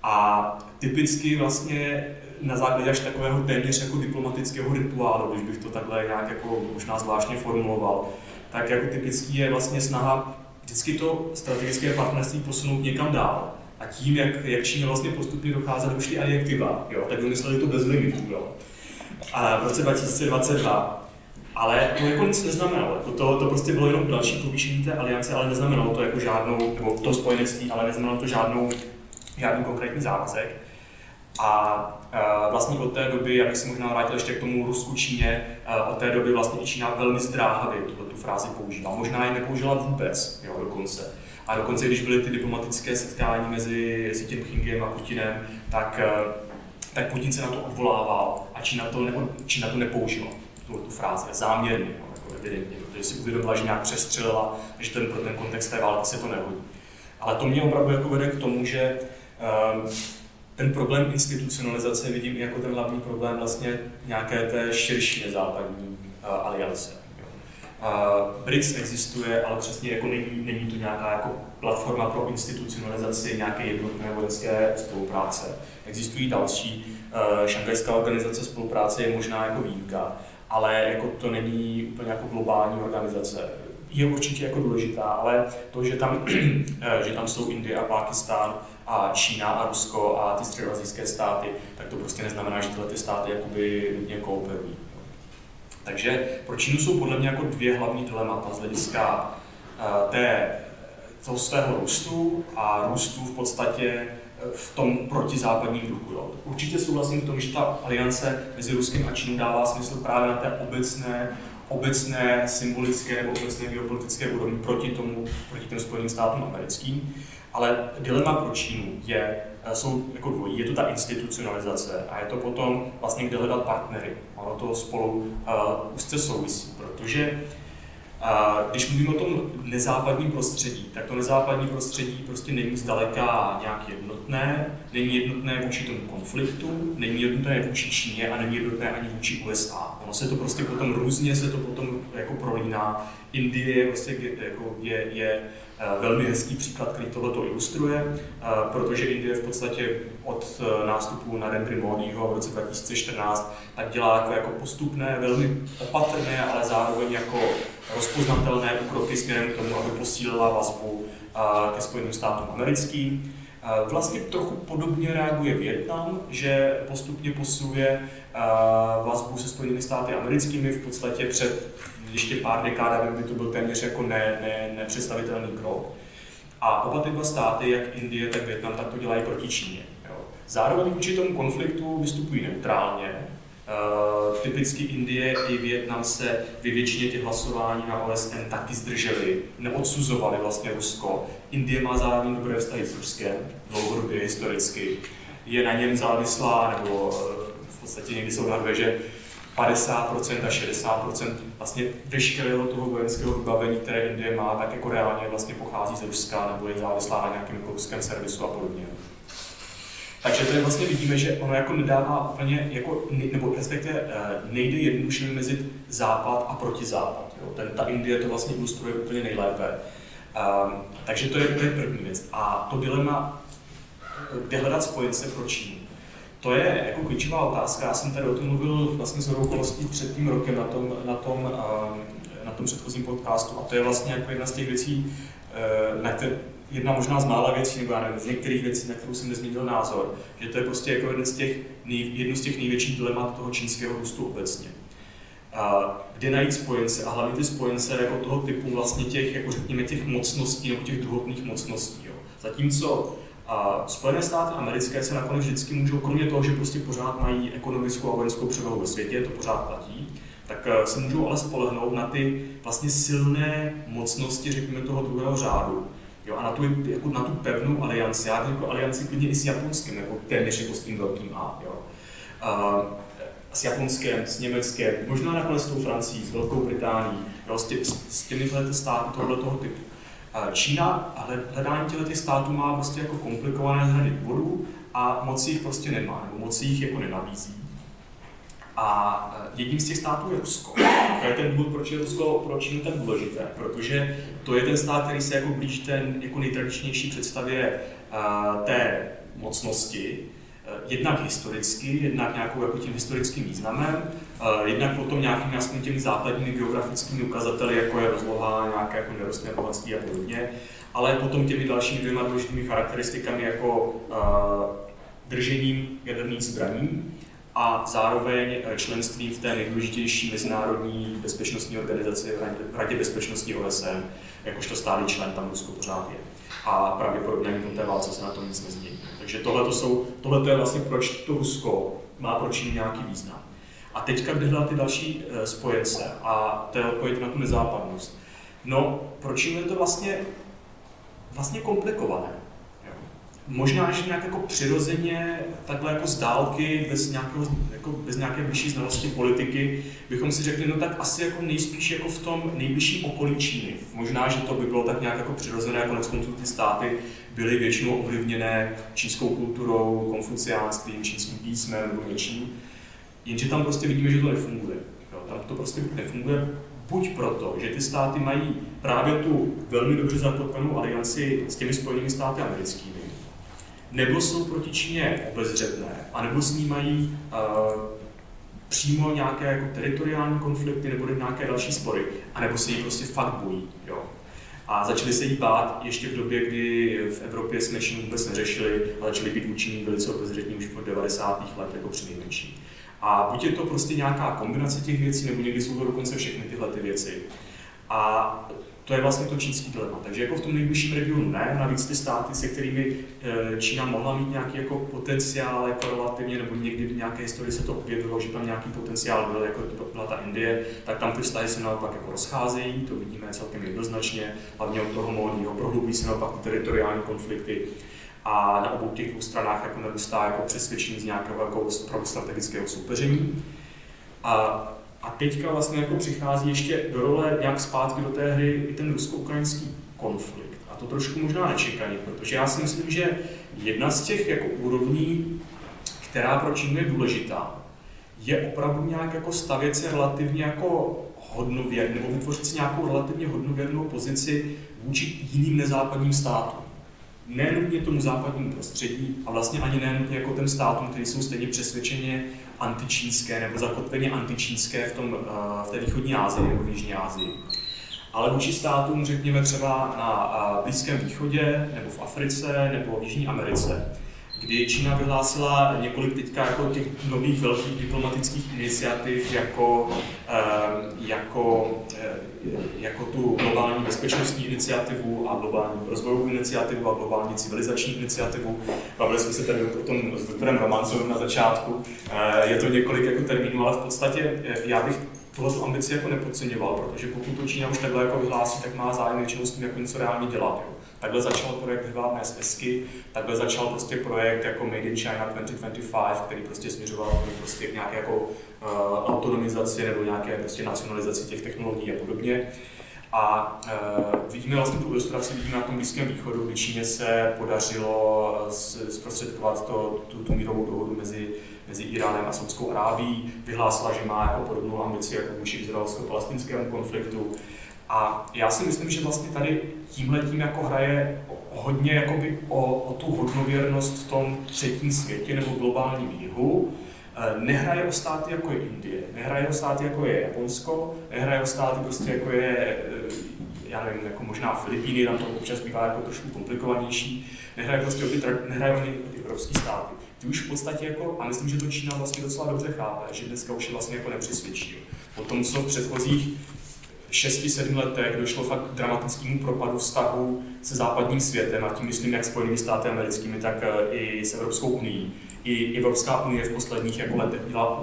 A typicky vlastně na základě až takového téměř jako diplomatického rituálu, když bych to takhle nějak jako možná zvláštně formuloval, tak jako typický je vlastně snaha vždycky to strategické partnerství posunout někam dál. A tím, jak, jak Číně vlastně postupně docházely už ty adjektiva, jo, tak vymysleli to bez limitů. Jo. A v roce 2022 ale to jako nic neznamenalo. Jako to, to prostě bylo jenom další povýšení té aliance, ale neznamenalo to jako žádnou, nebo to spojenectví, ale neznamenalo to žádnou, žádný konkrétní závazek. A a vlastně od té doby, abych se možná vrátil ještě k tomu Rusku Číně, od té doby vlastně i Čína velmi zdráhavě tuto tu frázi používá. Možná ji nepoužila vůbec, jo, dokonce. A dokonce, když byly ty diplomatické setkání mezi Xi Jinpingem a Putinem, tak, eh, tak Putin se na to odvolával a Čína to, ne, Čína to nepoužila, tu, tu frázi, záměrně, no, jako evidentně, protože si uvědomila, že nějak přestřelila, že ten, pro ten kontext té války se to nehodí. Ale to mě opravdu jako vede k tomu, že um, ten problém institucionalizace vidím i jako ten hlavní problém vlastně nějaké té širší nezápadní uh, aliance. BRICS existuje, ale přesně jako není, není to nějaká jako platforma pro institucionalizaci nějaké jednotné vojenské spolupráce. Existují další, uh, Šanghajská organizace spolupráce je možná jako výjimka, ale jako to není úplně jako globální organizace. Je určitě jako důležitá, ale to, že tam, eh, že tam jsou Indie a Pákistán a Čína a Rusko a ty středoazijské státy, tak to prostě neznamená, že tyhle ty státy jakoby nutně kooperují. Takže pro Čínu jsou podle mě jako dvě hlavní dilemata z hlediska eh, té, toho svého růstu a růstu v podstatě eh, v tom protizápadním duchu. Jo. Určitě souhlasím v tom, že ta aliance mezi Ruskem a Čínou dává smysl právě na té obecné obecné symbolické nebo obecné geopolitické úrovni proti tomu, proti těm Spojeným státům americkým. Ale dilema pro Čínu je, eh, jsou jako dvojí. Je to ta institucionalizace a je to potom vlastně, kde hledat partnery. Ono to spolu uh, úzce souvisí, protože a když mluvím o tom nezápadním prostředí, tak to nezápadní prostředí prostě není zdaleka nějak jednotné, není jednotné vůči tomu konfliktu, není jednotné vůči Číně a není jednotné ani vůči USA. Ono se to prostě potom různě se to potom jako prolíná. Indie je, prostě, jako je, je velmi hezký příklad, který tohle ilustruje, eh, protože Indie v podstatě od eh, nástupu na Rendry v roce 2014 tak dělá jako, jako postupné, velmi opatrné, ale zároveň jako rozpoznatelné úkroky směrem k tomu, aby posílila vazbu ke Spojeným státům americkým. Vlastně trochu podobně reaguje Větnam, že postupně posiluje vazbu se Spojenými státy americkými v podstatě před ještě pár dekádami by to byl téměř jako ne, ne, nepředstavitelný krok. A oba ty dva státy, jak Indie, tak Větnam, tak to dělají proti Číně. Jo. Zároveň vůči tomu konfliktu vystupují neutrálně. Uh, typicky Indie i Větnam se ve většině těch hlasování na OSN taky zdrželi, neodsuzovali vlastně Rusko. Indie má zároveň dobré vztahy s Ruskem, dlouhodobě historicky. Je na něm závislá, nebo uh, v podstatě někdy se odhaduje, že 50% a 60% vlastně veškerého toho vojenského vybavení, které Indie má, tak jako reálně vlastně pochází z Ruska nebo je závislá na nějakém jako ruském servisu a podobně. Takže tady vlastně vidíme, že ono jako nedává úplně, jako, nebo respektive eh, nejde jednoduše vymezit západ a protizápad. Jo? Ten, ta Indie to vlastně ilustruje úplně nejlépe. Um, takže to je, to je první věc. A to dilema, kde hledat spojence pro Čínu. To je jako klíčová otázka. Já jsem tady o tom mluvil vlastně z okolností před tím rokem na tom, na tom, na tom předchozím podcastu. A to je vlastně jako jedna z těch věcí, eh, na které, jedna možná z mála věcí, nebo já nevím, z některých věcí, na kterou jsem nezměnil názor, že to je prostě jako jeden z těch nej, jedno z těch největších dilemat toho čínského růstu obecně. A kde najít spojence a hlavně ty spojence jako toho typu vlastně těch, jako řekněme, těch mocností nebo těch druhotných mocností. Jo. Zatímco a Spojené státy americké se nakonec vždycky můžou, kromě toho, že prostě pořád mají ekonomickou a vojenskou převahu ve světě, to pořád platí, tak eh, se můžou ale spolehnout na ty vlastně silné mocnosti, řekněme, toho druhého řádu. Jo, a na tu, jako na tu pevnou alianci, já jako alianci klidně i s Japonskem, jako téměř jako s tím velkým A. Jo. A, s Japonskem, s Německem, možná nakonec s tou Francií, s Velkou Británií, jo, s, tě, s těmi státy tohoto typu. Čína hledání těchto států má prostě jako komplikované řady důvodů a moc jich prostě nemá, nebo moc jich jako nenabízí. A e, jedním z těch států je Rusko. To je ten důvod, proč je Rusko pro Čínu tak důležité, protože to je ten stát, který se jako blíží ten jako nejtradičnější představě uh, té mocnosti, Eh, jednak historicky, jednak nějakou jako tím historickým významem, jednak potom nějakými aspoň těmi základními geografickými ukazateli, jako je rozloha, nějaké jako nerostné bohatství a podobně, ale potom těmi dalšími dvěma důležitými charakteristikami jako držením jaderných zbraní a zároveň členství v té nejdůležitější mezinárodní bezpečnostní organizaci v Radě bezpečnosti OSN, jakožto stálý člen tam Rusko pořád je. A pravděpodobně po té válce se na tom nic nezmění. Takže tohle jsou, je vlastně proč to Rusko má pro Čínu nějaký význam. A teďka, kde hledat ty další eh, spojence a to je odpověď na tu nezápadnost. No, pro Čínu je to vlastně, vlastně komplikované. Možná, že nějak jako přirozeně, takhle jako z dálky, bez, nějakého, jako bez nějaké vyšší znalosti politiky, bychom si řekli, no tak asi jako nejspíš jako v tom nejbližším okolí Číny. Možná, že to by bylo tak nějak jako přirozené, konec konců ty státy byly většinou ovlivněné čínskou kulturou, konfuciánstvím, čínským písmem nebo něčím. Jenže tam prostě vidíme, že to nefunguje. Jo, tam to prostě nefunguje buď proto, že ty státy mají právě tu velmi dobře zakotvenou alianci s těmi spojenými státy americkými, nebo jsou proti Číně obezřetné, anebo s ní mají uh, přímo nějaké jako teritoriální konflikty nebo nějaké další spory, anebo se jí prostě fakt bojí. Jo. A začali se jí bát ještě v době, kdy v Evropě jsme Čínu vůbec neřešili a začali být účinní velice obezřetní už po 90. let jako při A buď je to prostě nějaká kombinace těch věcí, nebo někdy jsou to dokonce všechny tyhle ty věci. A to je vlastně to čínský dilema. Takže jako v tom nejbližším regionu ne, navíc ty státy, se kterými eh, Čína mohla mít nějaký jako potenciál jako relativně, nebo někdy v nějaké historii se to objevilo, že tam nějaký potenciál byl, jako byla ta Indie, tak tam ty vztahy se naopak jako rozcházejí, to vidíme celkem jednoznačně, hlavně od toho módního, prohlubují se naopak teritoriální konflikty a na obou těch dvou stranách jako nevystá jako přesvědčení z nějakého jako strategického soupeření. A a teďka vlastně jako přichází ještě do role nějak zpátky do té hry i ten rusko-ukrajinský konflikt. A to trošku možná nečekaně, protože já si myslím, že jedna z těch jako úrovní, která pro Čínu je důležitá, je opravdu nějak jako stavět se relativně jako hodnověrně, nebo vytvořit si nějakou relativně hodnověrnou pozici vůči jiným nezápadním státům. Nenutně tomu západnímu prostředí a vlastně ani nenutně jako těm státům, kteří jsou stejně přesvědčeně antičínské nebo zakotveně antičínské v, tom, eh, v té východní Asii nebo v Jižní Asii. Ale vůči státům, řekněme třeba na eh, Blízkém východě, nebo v Africe, nebo v Jižní Americe, kdy Čína vyhlásila několik teďka jako těch nových velkých diplomatických iniciativ jako, eh, jako, jako tu globální bezpečnostní iniciativu a globální rozvojovou iniciativu a globální civilizační iniciativu. Bavili jsme se tady o tom s doktorem Romancovem na začátku. Eh, je to několik jako termínů, ale v podstatě eh, já bych tuhle ambici jako nepodceňoval, protože pokud to Čína už takhle jako vyhlásí, tak má zájem většinou s tím jako něco reálně dělat. Jo. Takhle začal projekt Vyvábné SSky, takhle začal prostě projekt jako Made in China 2025, který prostě směřoval prostě k nějaké jako uh, autonomizaci nebo nějaké prostě nacionalizaci těch technologií a podobně. A uh, vidíme vlastně tu ilustraci, vidíme na tom Blízkém východu, kdy Číně se podařilo zprostředkovat to, tu, tu mírovou dohodu mezi, mezi Iránem a Saudskou Arábií, vyhlásila, že má jako podobnou ambici jako vůči izraelsko-palestinskému konfliktu. A já si myslím, že vlastně tady tímhle tím jako hraje hodně jakoby o, o tu hodnověrnost v tom třetím světě nebo globálním jihu. E, nehraje o státy jako je Indie, nehraje o státy jako je Japonsko, nehraje o státy prostě jako je, e, já nevím, jako možná Filipíny, tam to občas bývá jako trošku komplikovanější, nehraje prostě o ty, nehraje o ty evropské státy. Ty už v podstatě jako, a myslím, že to Čína vlastně docela dobře chápe, že dneska už je vlastně jako nepřesvědčí. Po tom, co v předchozích 6-7 letech došlo fakt k dramatickému propadu vztahu se západním světem, a tím myslím jak Spojenými státy americkými, tak eh, i s Evropskou unii. I Evropská unie v posledních jako letech měla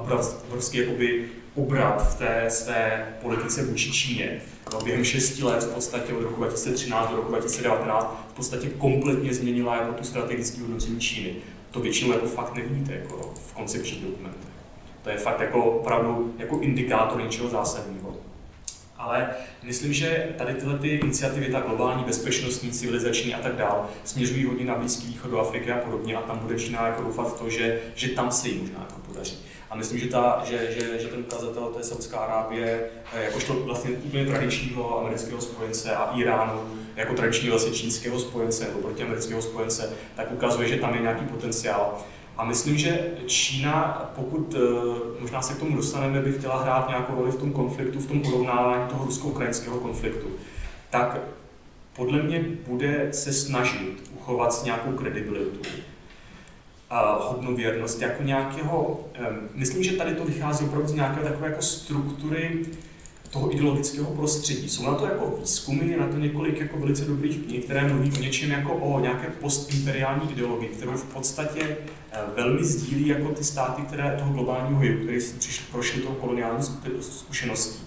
obrovský jakoby, obrat v té své politice vůči Číně. No, během 6 let v podstatě od roku 2013 do roku 2019 v podstatě kompletně změnila jako tu strategický hodnocení Číny. To většinou jako fakt nevidíte jako v koncepčních dokumentech. To je fakt jako opravdu jako indikátor něčeho zásadního ale myslím, že tady tyhle ty iniciativy, ta globální bezpečnostní, civilizační a tak dál, směřují hodně na Blízký východ do Afriky a podobně a tam bude Čína jako doufat v to, že, že tam se jí možná jako podaří. A myslím, že, ta, že, že, že ten ukazatel je Saudská Arábie, eh, jakožto vlastně úplně tradičního amerického spojence a Iránu, jako tradičního vlastně čínského spojence nebo protiamerického spojence, tak ukazuje, že tam je nějaký potenciál. A myslím, že Čína, pokud eh, možná se k tomu dostaneme, by chtěla hrát nějakou roli v tom konfliktu, v tom urovnávání toho rusko-ukrajinského konfliktu, tak podle mě bude se snažit uchovat nějakou kredibilitu, a hodnověrnost jako nějakého, myslím, že tady to vychází opravdu z nějaké takové jako struktury toho ideologického prostředí. Jsou na to jako výzkumy, je na to několik jako velice dobrých knih, které mluví o něčem jako o nějaké postimperiální ideologii, kterou v podstatě eh, velmi sdílí jako ty státy, které toho globálního jihu, které přišli, prošly tou koloniální zkušeností.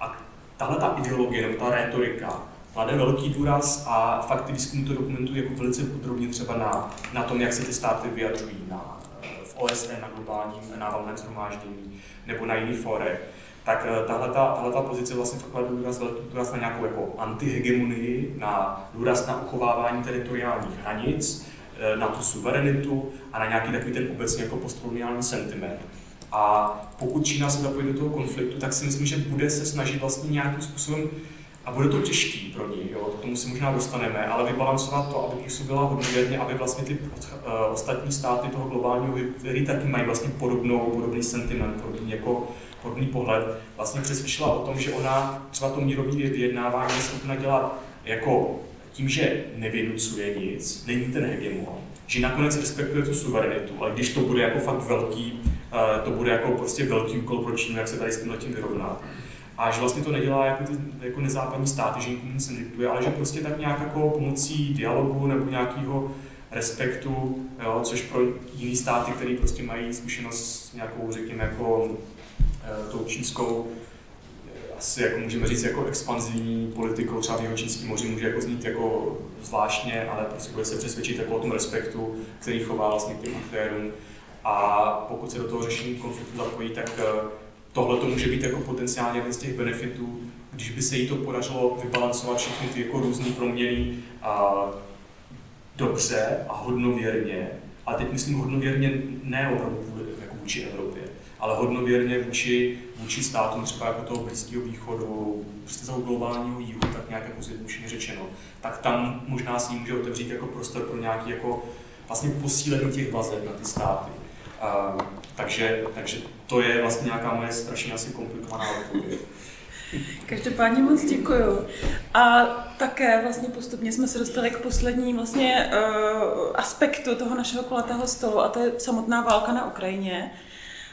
A tahle ta ideologie nebo ta rétorika klade velký důraz a fakt ty výzkumy to dokumentují jako velice podrobně třeba na, na tom, jak se ty státy vyjadřují na, eh, v OSN, na globálním na shromáždění nebo na jiných fórech tak eh, tahle ta pozice vlastně klade důraz, důraz na nějakou jako antihegemonii, na důraz na uchovávání teritoriálních hranic, eh, na tu suverenitu a na nějaký takový ten obecně jako postkoloniální sentiment. A pokud Čína se zapojí do toho konfliktu, tak si myslím, že bude se snažit vlastně nějakým způsobem, a bude to těžký pro ní, jo, k tomu si možná dostaneme, ale vybalancovat to, aby působila hodnověrně, aby vlastně ty ostatní státy toho globálního, který taky mají vlastně podobnou, podobný sentiment, podobný jako podobný pohled, vlastně přesvědčila o tom, že ona třeba to mírový vyjednávání je schopna dělat jako tím, že nevynucuje nic, není ten hegemon, že nakonec respektuje tu suverenitu, ale když to bude jako fakt velký, eh, to bude jako prostě velký úkol pro Čínu, jak se tady s tím tím vyrovnat. a že vlastně to nedělá jako, ty, jako nezápadní státy, že jim nic nediktuje, ale že prostě tak nějak jako pomocí dialogu nebo nějakého respektu, jo, což pro jiné státy, které prostě mají zkušenost s nějakou, řekněme, jako tou čínskou, eh, asi jako můžeme říct jako expanzivní politikou, třeba v jeho čínském moři může jako znít jako zvláštně, ale prostě bude se přesvědčit jako o tom respektu, který chová vlastně těm aktérům. A pokud se do toho řešení konfliktu zapojí, tak eh, tohle to může být jako potenciálně jeden z těch benefitů, když by se jí to podařilo vybalancovat všechny ty jako různý proměny a dobře a hodnověrně, a teď myslím hodnověrně ne opravdu jako vůči Evropě, ale hodnověrně vůči, vůči státům třeba jako toho Blízkého východu, prostě toho globálního jihu, tak nějak jako zjednodušeně řečeno, tak tam možná si může otevřít jako prostor pro nějaký jako vlastně posílení těch vazeb na ty státy. Uh, takže, takže to je vlastně nějaká moje strašně asi komplikovaná odpověď. Každopádně moc děkuju. A také vlastně postupně jsme se dostali k poslední vlastně uh, aspektu toho našeho kulatého stolu a to je samotná válka na Ukrajině.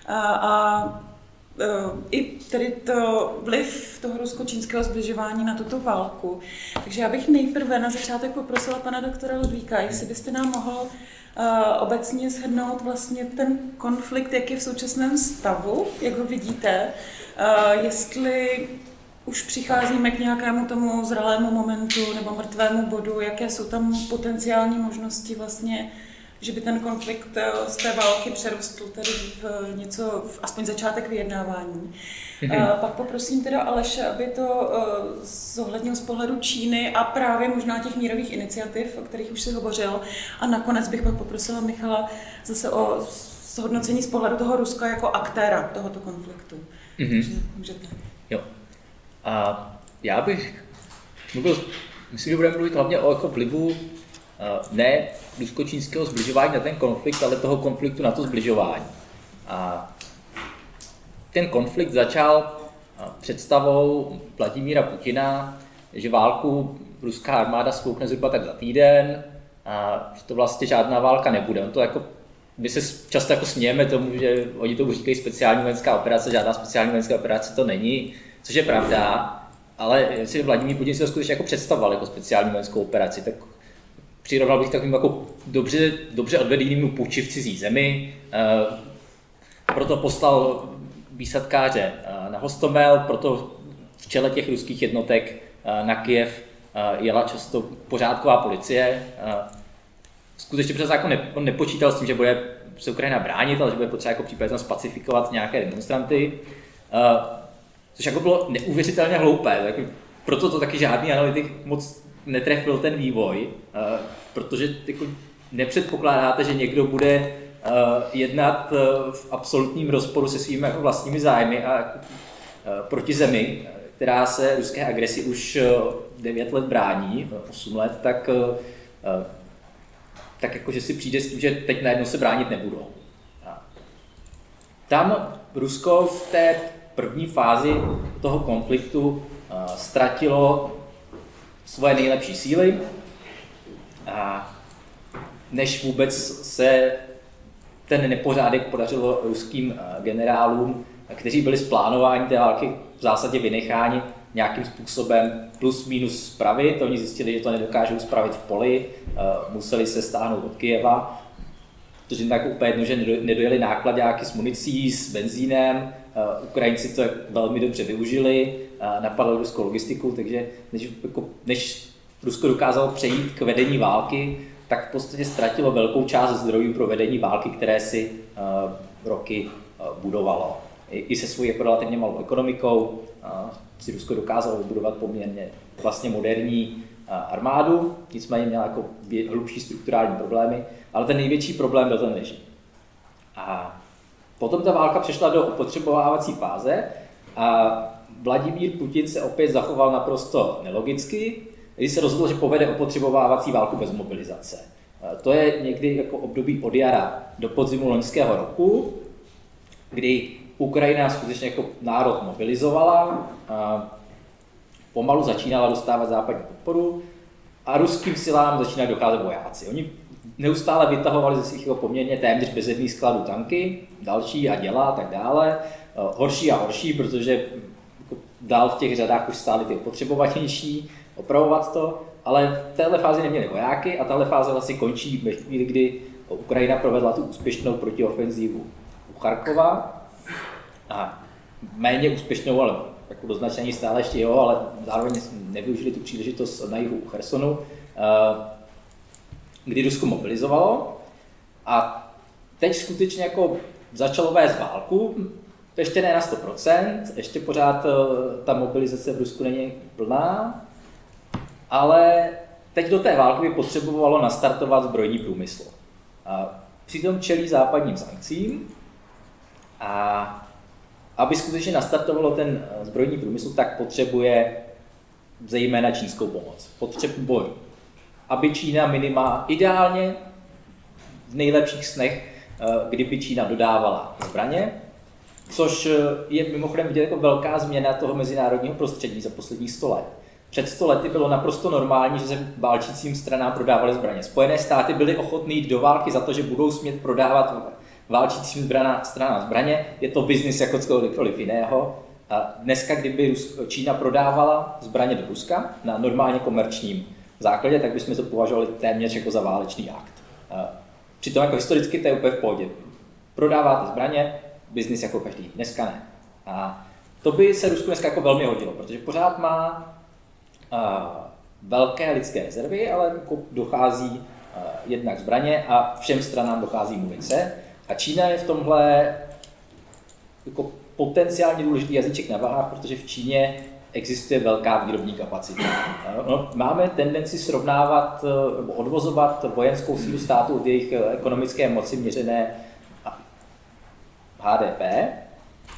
A, a uh, i tedy to vliv toho rusko-čínského zbližování na tuto válku. Takže já bych nejprve na začátek poprosila pana doktora Ludvíka, jestli byste nám mohl uh, obecně shrnout vlastně ten konflikt, jak je v současném stavu, jak ho vidíte, uh, jestli už přicházíme k nějakému tomu zralému momentu nebo mrtvému bodu, jaké jsou tam potenciální možnosti vlastně, že by ten konflikt eh, z té války přerostl tedy v něco, v aspoň začátek vyjednávání. Mm-hmm. A pak poprosím teda Aleše, aby to eh, zohlednil z pohledu Číny a právě možná těch mírových iniciativ, o kterých už si hovořil. A nakonec bych pak poprosila Michala zase o zhodnocení z pohledu toho Ruska jako aktéra tohoto konfliktu. Mm-hmm. Takže můžete. Jo. A já bych mluvil, myslím, že budeme mluvit hlavně o jako vlivu ne rusko-čínského zbližování na ten konflikt, ale toho konfliktu na to zbližování. A ten konflikt začal představou Vladimíra Putina, že válku ruská armáda spoukne zhruba tak za týden, a že to vlastně žádná válka nebude. On to jako, my se často jako smějeme tomu, že oni tomu říkají speciální vojenská operace, žádná speciální vojenská operace to není což je pravda, ale si Vladimír Putin si to skutečně jako představoval jako speciální vojenskou operaci, tak přirovnal bych takovým jako dobře, dobře odvedeným puči v cizí zemi, eh, proto poslal výsadkáře eh, na Hostomel, proto v čele těch ruských jednotek eh, na Kiev jela často pořádková policie. Skutečně přes zákon on nepočítal s tím, že bude se Ukrajina bránit, ale že bude potřeba jako případně spacifikovat nějaké demonstranty. Což jako bylo neuvěřitelně hloupé, tak proto to taky žádný analytik moc netrefil ten vývoj, uh, protože jako nepředpokládáte, že někdo bude uh, jednat uh, v absolutním rozporu se svými jako vlastními zájmy a proti zemi, která se ruské agresi už 9 let brání, 8 let, tak, tak jako, že si přijde s tím, že teď najednou se bránit nebudou. Tam Rusko v té první fázi toho konfliktu eh, ztratilo svoje nejlepší síly, a než vůbec se ten nepořádek podařilo ruským eh, generálům, kteří byli z plánování té války v zásadě vynecháni nějakým způsobem plus minus spravit. Oni zjistili, že to nedokážou spravit v poli, eh, museli se stáhnout od Kijeva, protože tak úplně jedno, že nedojeli nákladňáky s municí, s benzínem, Uh, Ukrajinci to velmi dobře využili, napadlo ruskou logistiku, takže než, jako, než Rusko dokázalo přejít k vedení války, tak v podstatě ztratilo velkou část zdrojů pro vedení války, které si uh, roky uh, budovalo. I, I se svojí jako relativně malou ekonomikou uh, si Rusko dokázalo vybudovat poměrně vlastně moderní armádu, nicméně měla jako hlubší strukturální problémy, ale ten největší problém byl ten režim. A Potom ta válka přešla do opotřebovávací fáze a Vladimír Putin se opět zachoval naprosto nelogicky, když se rozhodl, že povede opotřebovávací válku bez mobilizace. To je někdy jako období od jara do podzimu loňského roku, kdy Ukrajina skutečně jako národ mobilizovala, pomalu začínala dostávat západní podporu a ruským silám začínají docházet vojáci. Oni neustále vytahovali ze svých poměrně téměř bezedných skladů tanky, další a děla a tak dále. Eh, horší a horší, protože dál v těch řadách už stály ty potřebovanější, opravovat to, ale v téhle fázi neměli vojáky a tahle fáze vlastně končí ve chvíli, kdy Ukrajina provedla tu úspěšnou protiofenzívu u Charkova. A méně úspěšnou, ale jako do značení stále ještě jo, ale zároveň nevyužili tu příležitost na jihu Chersonu, eh, kdy Rusko mobilizovalo. A teď skutečně jako začalo vést válku, ještě ne na 100%, ještě pořád eh, ta mobilizace v Rusku není plná, ale teď do té války by potřebovalo nastartovat zbrojní průmysl. A přitom čelí západním sankcím a aby skutečně nastartovalo ten eh, zbrojní průmysl, tak potřebuje zejména čínskou pomoc. Potřebuje boj. Aby Čína minima ideálně v nejlepších snech, eh, kdyby Čína dodávala zbraně, což eh, je mimochodem vidět jako velká změna toho mezinárodního prostředí za posledních 100 let. Před 100 lety bylo naprosto normální, že se válčícím stranám prodávaly zbraně. Spojené státy byly ochotné jít do války za to, že budou smět prodávat válčícím zbraná, strana zbraně. Je to biznis jako cokoliv jiného. A dneska, kdyby Čína prodávala zbraně do Ruska na normálně komerčním základě, tak bychom to považovali téměř jako za válečný akt. Přitom jako historicky to je úplně v pohodě. Prodáváte zbraně, biznis jako každý. Dneska ne. A to by se Rusku dneska jako velmi hodilo, protože pořád má velké lidské rezervy, ale jako dochází jednak zbraně a všem stranám dochází munice. A Čína je v tomhle jako potenciálně důležitý jazyček na váhách, protože v Číně existuje velká výrobní kapacita. No, máme tendenci srovnávat nebo odvozovat vojenskou sílu státu od jejich ekonomické moci měřené HDP.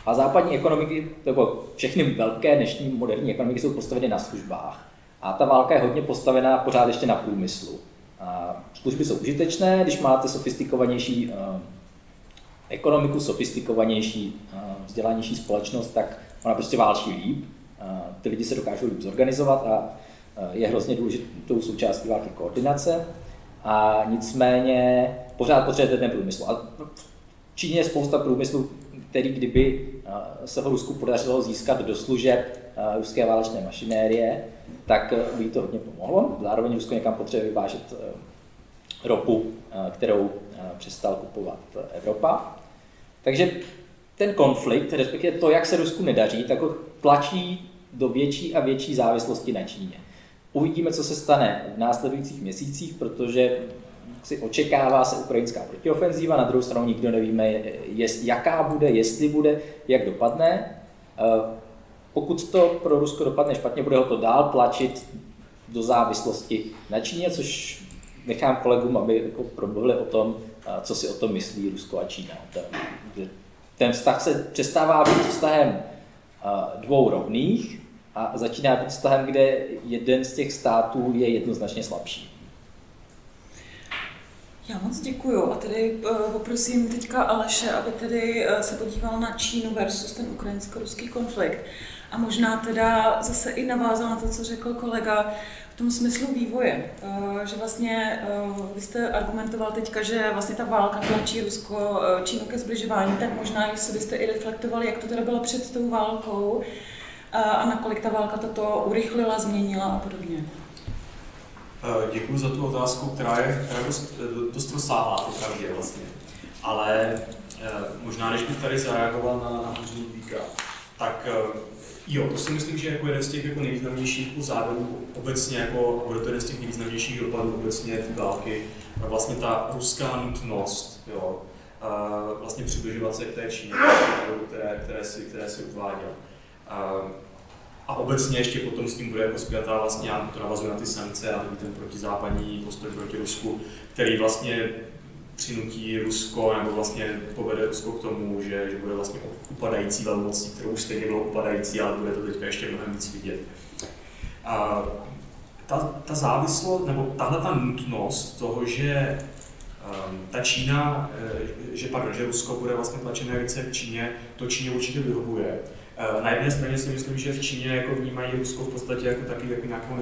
A západní ekonomiky, nebo všechny velké dnešní moderní ekonomiky jsou postaveny na službách. A ta válka je hodně postavená pořád ještě na průmyslu. A služby jsou užitečné, když máte sofistikovanější uh, ekonomiku, sofistikovanější, uh, vzdělanější společnost, tak ona prostě válčí líp. Ty lidi se dokážou líp zorganizovat a je hrozně důležitou součástí války koordinace. A nicméně pořád potřebujete ten průmysl. A Číně je spousta průmyslu, který kdyby se ho Rusku podařilo získat do služeb ruské válečné mašinérie, tak by to hodně pomohlo. Zároveň Rusko někam potřebuje vyvážet ropu, kterou přestal kupovat Evropa. Takže ten konflikt, respektive to, jak se Rusku nedaří, tak ho tlačí do větší a větší závislosti na Číně. Uvidíme, co se stane v následujících měsících, protože si očekává se ukrajinská protiofenzíva, na druhou stranu nikdo nevíme, jest, jaká bude, jestli bude, jak dopadne. Eh, pokud to pro Rusko dopadne špatně, bude ho to dál tlačit do závislosti na Číně, což nechám kolegům, aby jako promluvili o tom, eh, co si o tom myslí Rusko a Čína. Ten vztah se přestává být vztahem eh, dvou rovných a začíná být vztahem, kde jeden z těch států je jednoznačně slabší. Já moc děkuju a tedy uh, poprosím teďka Aleše, aby tedy uh, se podíval na Čínu versus ten ukrajinsko-ruský konflikt a možná teda zase i navázal na to, co řekl kolega v tom smyslu vývoje, uh, že vlastně vy jste argumentoval teďka, že vlastně ta válka tlačí Rusko, Čínu ke zbližování, tak možná jestli byste i reflektovali, jak to teda bylo před tou válkou a nakolik ta válka toto urychlila, změnila a podobně. Eh, Děkuji za tu otázku, která je, která je dost, dost rozsáhlá, popravdě vlastně. Ale eh, možná, než bych tady zareagoval na, na Ludvíka, tak eh, jo, to si myslím, že jako jeden z těch jako nejvýznamnějších závěrů obecně, jako bude to jeden z těch nejvýznamnějších dopadů obecně v války, vlastně ta ruská nutnost, jo, vlastně přibližovat se k té Číně, které, které, si, které si uváděl. A obecně ještě potom s tím bude jako zpětá vlastně, já to navazuje na ty sankce a ten protizápadní postoj proti Rusku, který vlastně přinutí Rusko, nebo vlastně povede Rusko k tomu, že, že bude vlastně upadající velmocí, kterou už stejně bylo upadající, ale bude to teďka ještě mnohem víc vidět. A ta, ta závislost, nebo tahle ta nutnost toho, že um, ta Čína, eh, že, pardon, že Rusko bude vlastně tlačené více k Číně, to Číně určitě vyhovuje. Eh, na jedné straně si myslím, že v Číně jako vnímají Rusko v podstatě jako taky jako nějakého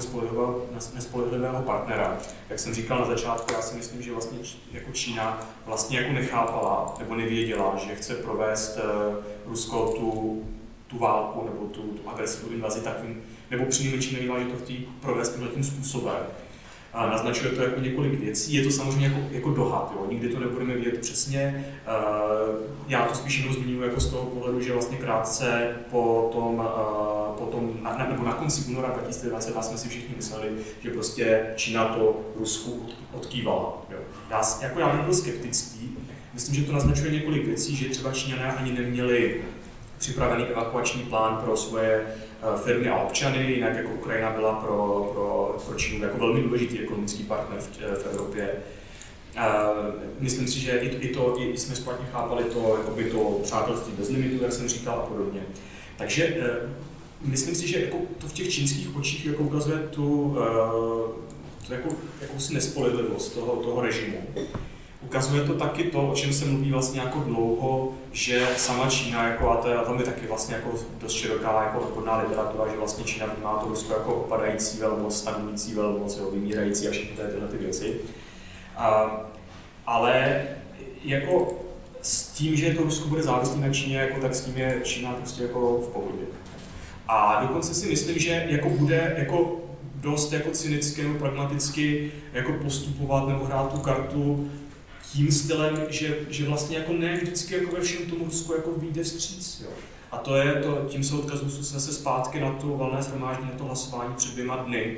nespolehlivého, partnera. Jak jsem říkal na začátku, já si myslím, že vlastně jako Čína vlastně jako nechápala nebo nevěděla, že chce provést eh, Rusko tu, tu válku nebo tu, tu agresivu invazi takovým, nebo přinejmenším nevím, že to chtějí provést tímhle způsobem. A naznačuje to jako několik věcí. Je to samozřejmě jako, jako dohad, jo? nikdy to nebudeme vědět přesně. Já to spíš jenom zmiňuji jako z toho pohledu, že vlastně krátce po tom, po tom na, nebo na konci února 2022 jsme si všichni mysleli, že prostě Čína to Rusku odkývala. Jo? Já, jako já bych byl skeptický, myslím, že to naznačuje několik věcí, že třeba Číňané ani neměli připravený evakuační plán pro svoje Eh, firmy a občany, jinak jako Ukrajina byla pro, pro, pro Čínu jako velmi důležitý ekonomický partner v, eh, v Evropě. A myslím si, že i, i to, i jsme špatně chápali to, jakoby to přátelství bez limitu, jak jsem říkal a podobně. Takže eh, myslím si, že jako to v těch čínských očích jako ukazuje tu, tu jako, jakousi nespoledlivost toho, toho režimu. Ukazuje to taky to, o čem se mluví vlastně jako dlouho, že sama Čína, jako, a, to je, a tam je taky vlastně jako dost široká jako odborná literatura, že vlastně Čína vnímá to Rusko jako opadající velmoc, stagnující velmoc, jo, vymírající a všechny tyhle ty věci. A, ale jako s tím, že to Rusko bude závislé na Číně, jako, tak s tím je Čína prostě jako v pohodě. A dokonce si myslím, že jako bude jako dost jako cynicky nebo pragmaticky jako postupovat nebo hrát tu kartu tím stylem, že, že vlastně jako ne vždycky jako ve všem tomu Rusku jako vyjde vstříc. Jo. A to je to, tím se odkazuju zase zpátky na to valné shromáždění, na to hlasování před dvěma dny.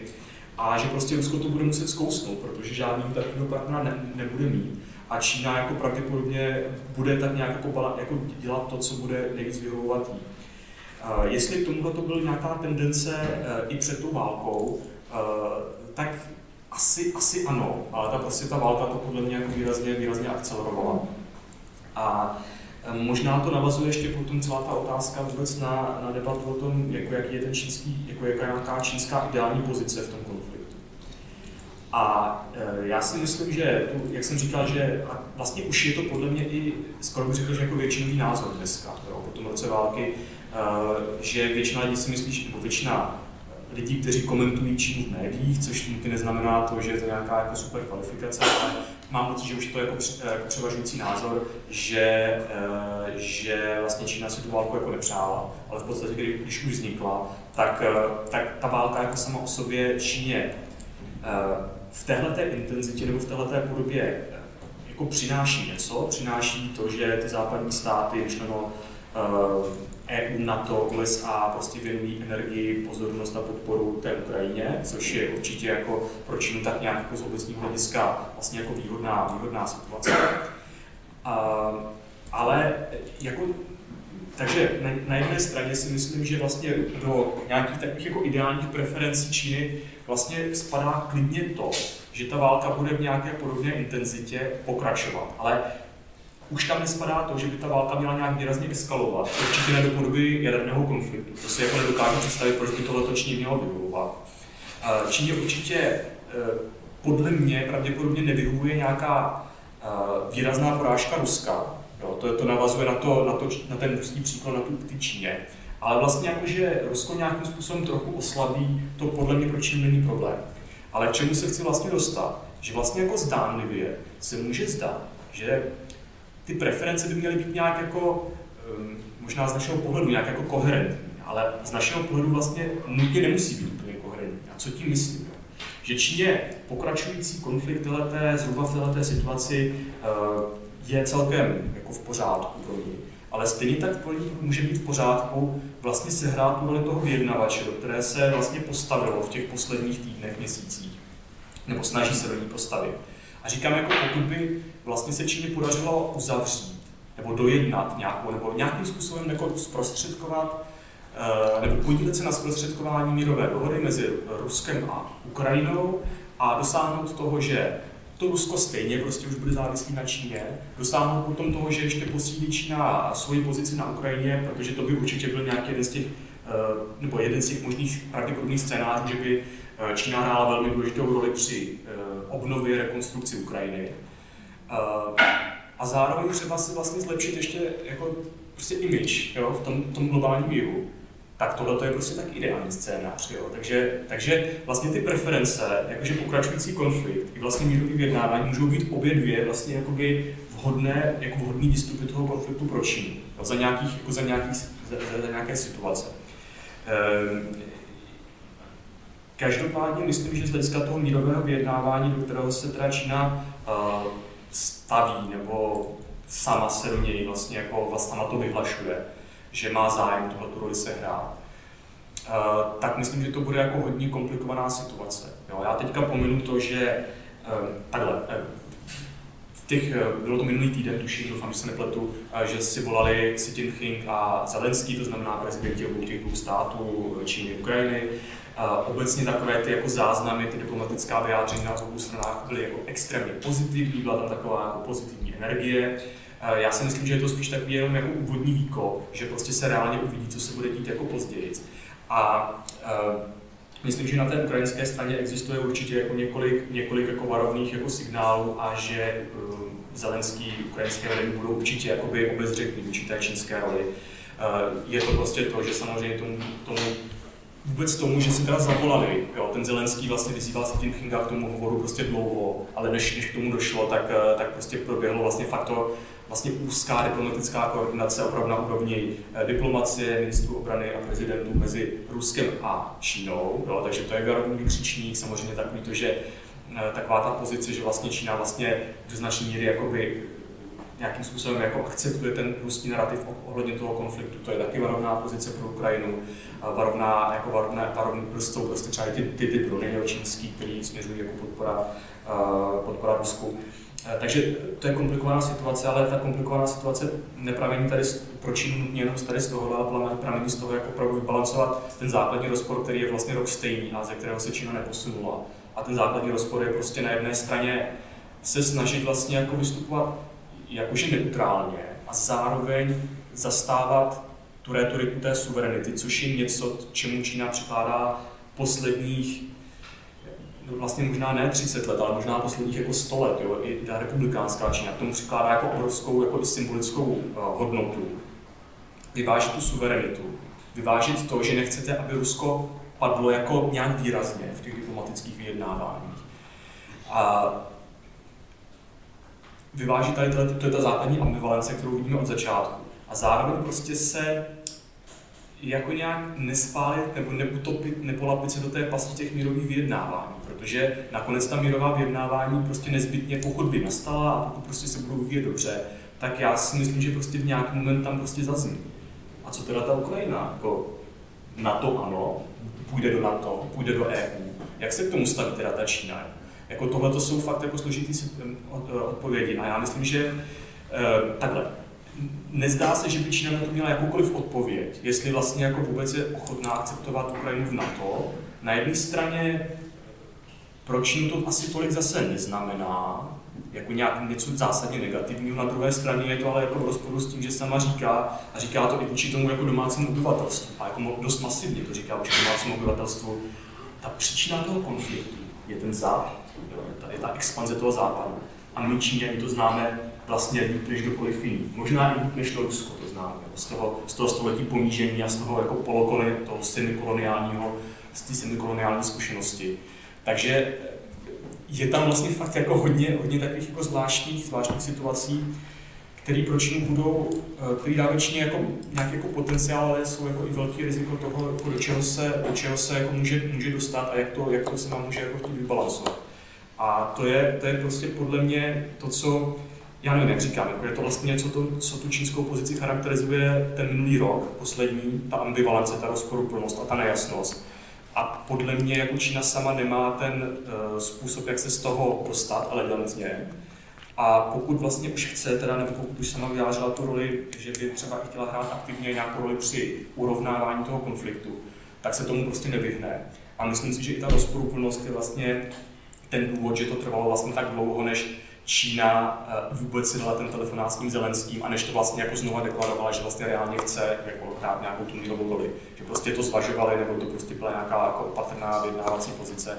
A že prostě Rusko to bude muset zkousnout, protože žádný takového partnera ne, nebude mít. A Čína jako pravděpodobně bude tak nějak jako, jako dělat to, co bude nejvíc vyhovovat jí. Jestli k tomuhle to byla nějaká tendence uh, i před tou válkou, uh, tak asi, asi ano, ale ta, prostě ta válka to podle mě jako výrazně, výrazně akcelerovala. A možná to navazuje ještě potom celá ta otázka vůbec na, na debatu o tom, jako jaký je ten čínský, jako jaká je nějaká čínská ideální pozice v tom konfliktu. A e, já si myslím, že, jak jsem říkal, že vlastně už je to podle mě i, skoro bych řekl, že jako většinový názor dneska, jo, po tom roce války, e, že většina lidí si myslí, nebo většina lidí, kteří komentují Čínu v médiích, což nutně neznamená to, že je to nějaká jako super kvalifikace, ale mám pocit, že už to je jako, jako převažující názor, že, eh, že vlastně Čína si tu válku jako nepřála, ale v podstatě, kdy, když už vznikla, tak, eh, tak ta válka jako sama o sobě Číně v téhle intenzitě nebo v téhle podobě jako přináší něco, přináší to, že ty západní státy, myšleno EU, NATO, USA prostě věnují energii, pozornost a podporu té Ukrajině, což je určitě jako pro Čínu tak nějak jako z obecního hlediska vlastně jako výhodná, výhodná situace. A, ale jako takže na, na jedné straně si myslím, že vlastně do nějakých takových jako ideálních preferencí Číny vlastně spadá klidně to, že ta válka bude v nějaké podobné intenzitě pokračovat. Ale už tam nespadá to, že by ta válka měla nějak výrazně eskalovat, určitě ne do podoby jaderného konfliktu. To si jako nedokážu představit, proč by to letoční mělo vyvolovat. Číně určitě e, podle mě pravděpodobně nevyhovuje nějaká e, výrazná porážka Ruska. Jo, to, to navazuje na, to, na, to, na ten ruský příklad, na tu ty Číně. Ale vlastně jakože Rusko nějakým způsobem trochu oslabí, to podle mě pro Čínu není problém. Ale k čemu se chci vlastně dostat? Že vlastně jako zdánlivě se může zdát, že ty preference by měly být nějak jako, ehm, možná z našeho pohledu, nějak jako koherentní, ale z našeho pohledu vlastně nutně nemusí být úplně koherentní. A co tím myslím? Že Číně pokračující konflikt téhleté, zhruba v této situaci eh, je celkem jako v pořádku pro ní. Ale stejně tak pro ní může být v pořádku vlastně sehrát tu roli toho vyjednavače, do které se vlastně postavilo v těch posledních týdnech, měsících. Nebo snaží se do ní postavit. A říkám, jako pokud by vlastně se Číně podařilo uzavřít nebo dojednat nějakou, nebo nějakým způsobem jako zprostředkovat, eh, nebo podílet se na zprostředkování mírové dohody mezi Ruskem a Ukrajinou a dosáhnout toho, že to Rusko stejně prostě už bude závislý na Číně, dosáhnout potom toho, že ještě posílí Čína svoji pozici na Ukrajině, protože to by určitě byl nějaký jeden z těch, eh, nebo jeden z těch možných pravděpodobných scénářů, že by eh, Čína hrála velmi důležitou roli při obnově, rekonstrukci Ukrajiny. A zároveň třeba si vlastně zlepšit ještě jako prostě image jo, v tom, tom globálním jihu. Tak tohle je prostě tak ideální scénář. Jo. Takže, takže vlastně ty preference, jakože pokračující konflikt i vlastně mírový vyjednávání můžou být obě dvě vlastně jakoby vhodné, jako vhodný výstupy toho konfliktu pro Čínu, no, za, nějakých, jako za, nějaký, za, za, za nějaké situace. Ehm, každopádně myslím, že z hlediska toho mírového vyjednávání, do kterého se teda Čína uh, staví, nebo sama se do něj vlastně jako vlastně na to vyhlašuje, že má zájem tohle roli sehrát, uh, tak myslím, že to bude jako hodně komplikovaná situace. Jo, já teďka pominu to, že uh, takhle, těch, bylo to minulý týden, tuším, doufám, že se nepletu, že si volali Xi Jinping a Zelenský, to znamená prezidenti obou těch dvou států, Číny a Ukrajiny. Obecně takové ty jako záznamy, ty diplomatická vyjádření na obou stranách byly jako extrémně pozitivní, byla tam taková jako pozitivní energie. Já si myslím, že je to spíš takový jenom jako úvodní výkop, že prostě se reálně uvidí, co se bude dít jako později. A Myslím, že na té ukrajinské straně existuje určitě jako několik, několik jako varovných jako signálů a že uh, Zelenský ukrajinské vedení budou určitě obezřetní vůči té čínské roli. Je to prostě to, že samozřejmě tomu, tomu vůbec tomu, že si teda zavolali. Jo, ten Zelenský vlastně vyzýval se tím Kinga k tomu hovoru prostě dlouho, ale než, než k tomu došlo, tak, uh, tak prostě proběhlo vlastně fakt to, vlastně úzká diplomatická koordinace opravdu na úrovni eh, diplomacie, ministrů obrany a prezidentů mezi Ruskem a Čínou. Jo, takže to je varovný vykřičník, samozřejmě takový to, že eh, taková ta pozice, že vlastně Čína vlastně do značné míry jakoby nějakým způsobem jako akceptuje ten ruský narrativ ohledně toho konfliktu. To je taky varovná pozice pro Ukrajinu, varovná, jako varovná, varovný prstou, prostě třeba ty, ty, ty drony čínský, který směřují jako podpora, podpora Rusku. Takže to je komplikovaná situace, ale ta komplikovaná situace nepramení tady pro Čínu nutně jenom tady z toho, ale pramení z toho, jak opravdu vybalancovat ten základní rozpor, který je vlastně rok stejný a ze kterého se Čína neposunula. A ten základní rozpor je prostě na jedné straně se snažit vlastně jako vystupovat jakože neutrálně a zároveň zastávat tu retoriku té suverenity, což je něco, čemu Čína přikládá posledních no vlastně možná ne 30 let, ale možná posledních jako 100 let, jo, i ta republikánská Čína k tomu přikládá jako obrovskou jako i symbolickou uh, hodnotu. Vyvážit tu suverenitu, vyvážit to, že nechcete, aby Rusko padlo jako nějak výrazně v těch diplomatických vyjednáváních. A vyvážit tady, to je ta základní ambivalence, kterou vidíme od začátku. A zároveň prostě se jako nějak nespálit nebo neutopit, nepolapit se do té pasti těch mírových vyjednávání, protože nakonec ta mírová vyjednávání prostě nezbytně, pokud by nastala a pokud prostě se budou vyvíjet dobře, tak já si myslím, že prostě v nějaký moment tam prostě zazní. A co teda ta Ukrajina? Jako NATO ano, půjde do NATO, půjde do EU. Jak se k tomu staví teda ta Čína? Jako tohle to jsou fakt jako složitý odpovědi a já myslím, že eh, takhle, nezdá se, že by Čína na to měla jakoukoliv odpověď, jestli vlastně jako vůbec je ochotná akceptovat Ukrajinu v NATO. Na jedné straně pro Čínu to asi tolik zase neznamená, jako nějak něco zásadně negativního. Na druhé straně je to ale jako v rozporu s tím, že sama říká, a říká to i vůči tomu jako domácímu obyvatelstvu, a jako dost masivně to říká vůči domácímu obyvatelstvu, ta příčina toho konfliktu je ten západ, je ta expanze toho západu. A my Číňani to známe vlastně líp než kdokoliv jiný. Možná i líp než to Rusko, to známe. Z toho, z toho století ponížení a z toho jako polokony, toho semikoloniálního, z té semikoloniální zkušenosti. Takže je tam vlastně fakt jako hodně, hodně takových jako zvláštních, zvláštních situací, které pro Čínu budou, eh, který dávají Číně jako nějaký jako potenciál, ale jsou jako i velký riziko toho, jako do čeho se, do čeho se jako může, může dostat a jak to, jak to se nám může jako chtít vybalancovat. A to je, to je prostě podle mě to, co já nevím, jak říkám, jako je to vlastně něco, to, co tu čínskou pozici charakterizuje ten minulý rok, poslední, ta ambivalence, ta rozporuplnost a ta nejasnost. A podle mě jako Čína sama nemá ten uh, způsob, jak se z toho dostat elegantně. A pokud vlastně už chce, teda, nebo pokud už sama vyjádřila tu roli, že by třeba chtěla hrát aktivně nějakou roli při urovnávání toho konfliktu, tak se tomu prostě nevyhne. A myslím si, že i ta rozporuplnost je vlastně ten důvod, že to trvalo vlastně tak dlouho, než Čína eh, vůbec si dala ten telefonát s tím Zelenským a než to vlastně jako znova deklarovala, že vlastně reálně chce jako hrát nějakou tu mírovou roli. Že prostě to zvažovali, nebo to prostě byla nějaká jako patrná vyjednávací pozice.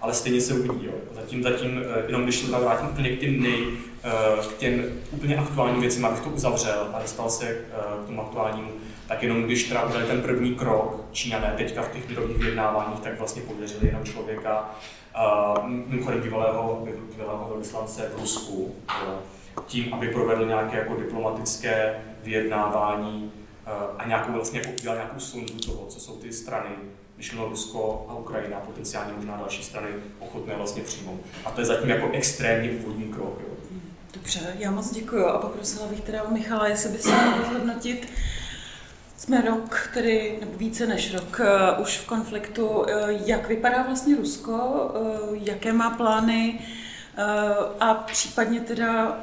Ale stejně se uvidí. Jo. Zatím, zatím, eh, jenom když se vrátím úplně k těm nej, eh, k těm úplně aktuálním věcem, abych to uzavřel a dostal se k tomu aktuálnímu, tak jenom když teda udělali ten první krok, Číňané teďka v těch mírových vyjednáváních, tak vlastně pověřili jenom člověka, mimochodem bývalého, bývalého velvyslance v Rusku, tím, aby provedl nějaké jako diplomatické vyjednávání eh, a nějakou vlastně jako udělal nějakou sondu toho, co jsou ty strany, mělo Rusko a Ukrajina, potenciálně možná další strany ochotné vlastně přijmout. A to je zatím jako extrémně původní krok. Jo. Dobře, já moc děkuji a poprosila bych teda Michala, jestli by se mohl zhodnotit. Jsme rok, tedy nebo více než rok, uh, už v konfliktu. Uh, jak vypadá vlastně Rusko, uh, jaké má plány? A případně teda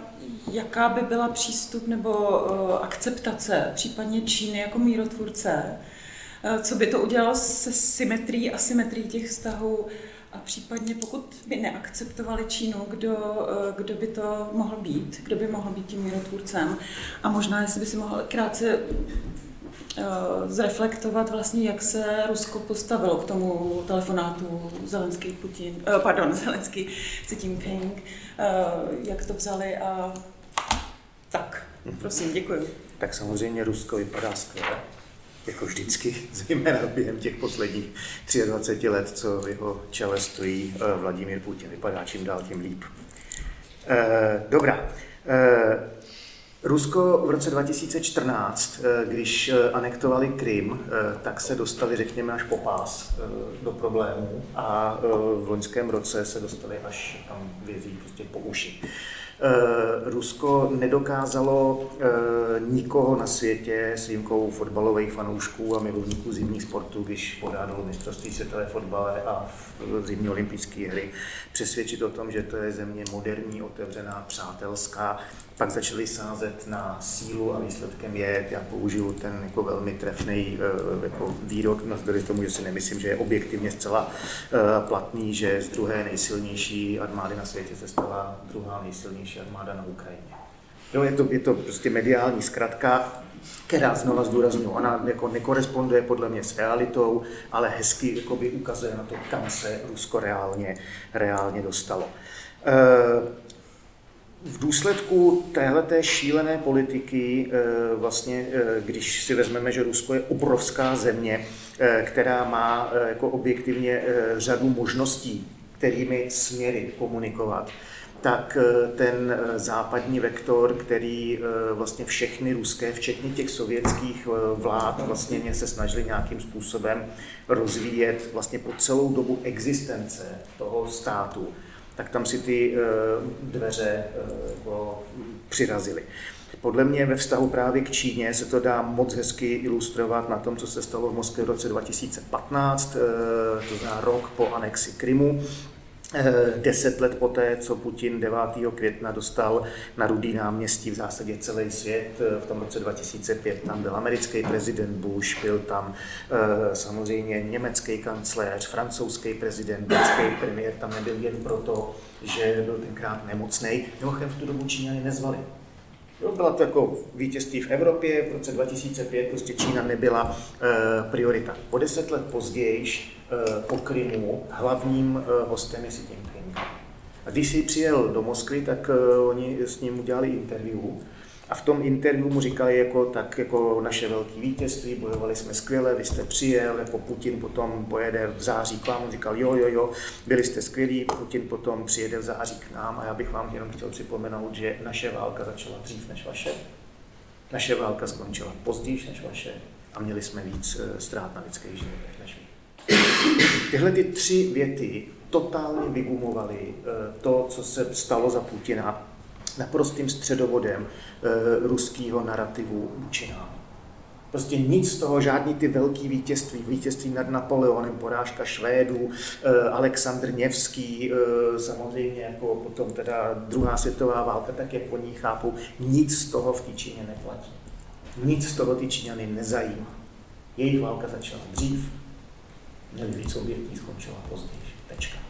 jaká by byla přístup nebo akceptace případně Číny jako mírotvůrce, co by to udělalo se symetrií a symetrií těch vztahů? A případně pokud by neakceptovali Čínu, kdo, eh, kdo by to mohl být, kdo by mohl být tím mírotvůrcem. A možná, jestli by si mohl krátce eh, zreflektovat vlastně, jak se Rusko postavilo k tomu telefonátu Zelenský Putin, eh, pardon, Zelenský Xi Jinping, jak to vzali a tak, prosím, děkuji. Tak samozřejmě Rusko vypadá skvěle jako vždycky, zejména během těch posledních 23 let, co v jeho čele stojí eh, Vladimír Putin. Vypadá čím dál tím líp. Eh, dobrá. Eh, Rusko v roce 2014, když anektovali Krym, tak se dostali, řekněme, až po pás do problémů a v loňském roce se dostali až tam vězí prostě po uši. Eh, Rusko nedokázalo eh, nikoho na světě s výjimkou fotbalových fanoušků a milovníků zimních sportů, když podádalo mistrovství světové fotbale a zimní olympijské hry, přesvědčit o tom, že to je země moderní, otevřená, přátelská, pak začali sázet na sílu a výsledkem je, já použiju ten jako velmi trefný eh, jako výrok, navzdory tomu, že si nemyslím, že je objektivně zcela eh, platný, že z druhé nejsilnější armády na světě se stala druhá nejsilnější armáda na Ukrajině. Jo, je, to, je to prostě mediální zkratka, která znova zdůraznuju, ona jako nekoresponduje podle mě s realitou, ale hezky ukazuje na to, kam se Rusko reálně, reálně dostalo. E, v důsledku téhleté šílené politiky, eh, vlastně, eh, když si vezmeme, že Rusko je obrovská země, eh, která má jako objektivně řadu možností, kterými směry komunikovat, tak ten západní vektor, který vlastně všechny ruské, včetně těch sovětských vlád, vlastně se snažili nějakým způsobem rozvíjet vlastně po celou dobu existence toho státu, tak tam si ty eh, dveře eh, přirazily. Podle mě ve vztahu právě k Číně se to dá moc hezky ilustrovat na tom, co se stalo v Moskvě v roce 2015, eh, to znamená rok po anexi Krymu, deset let poté, co Putin 9. května dostal na Rudý náměstí v zásadě celý svět, eh, v tom roce 2005 tam byl americký prezident Bush, byl tam eh, samozřejmě německý kancléř, francouzský prezident, britský premiér tam nebyl jen proto, že byl tenkrát nemocný. Mimochodem v tu dobu Číňany nezvali. Jo, byla to jako vítězství v Evropě, v roce 2005 prostě Čína nebyla e, priorita. Po deset let později e, po Krymu hlavním e, hostem je Xi. A když si přijel do Moskvy, tak e, oni s ním udělali interview a v tom interview mu říkali jako, tak jako naše velké vítězství, bojovali jsme skvěle, vy jste přijel, jako Putin potom pojede v září k vám, on říkal jo, jo, jo, byli jste skvělí, Putin potom přijede v září k nám a já bych vám jenom chtěl připomenout, že naše válka začala dřív než vaše, naše válka skončila později než vaše a měli jsme víc eh, ztrát na lidských životech než vy. Tyhle ty tři věty totálně vygumovaly eh, to, co se stalo za Putina naprostým středovodem e, ruského narrativu vůči nám. Prostě nic z toho, žádný ty velký vítězství, vítězství nad Napoleonem, porážka Švédů, e, Aleksandr Něvský, e, samozřejmě jako potom teda druhá světová válka, tak jak po ní chápou, nic z toho v Číně neplatí. Nic z toho ty Číňany nezajímá. Jejich válka začala dřív, měli víc obětí, skončila později. Tečka.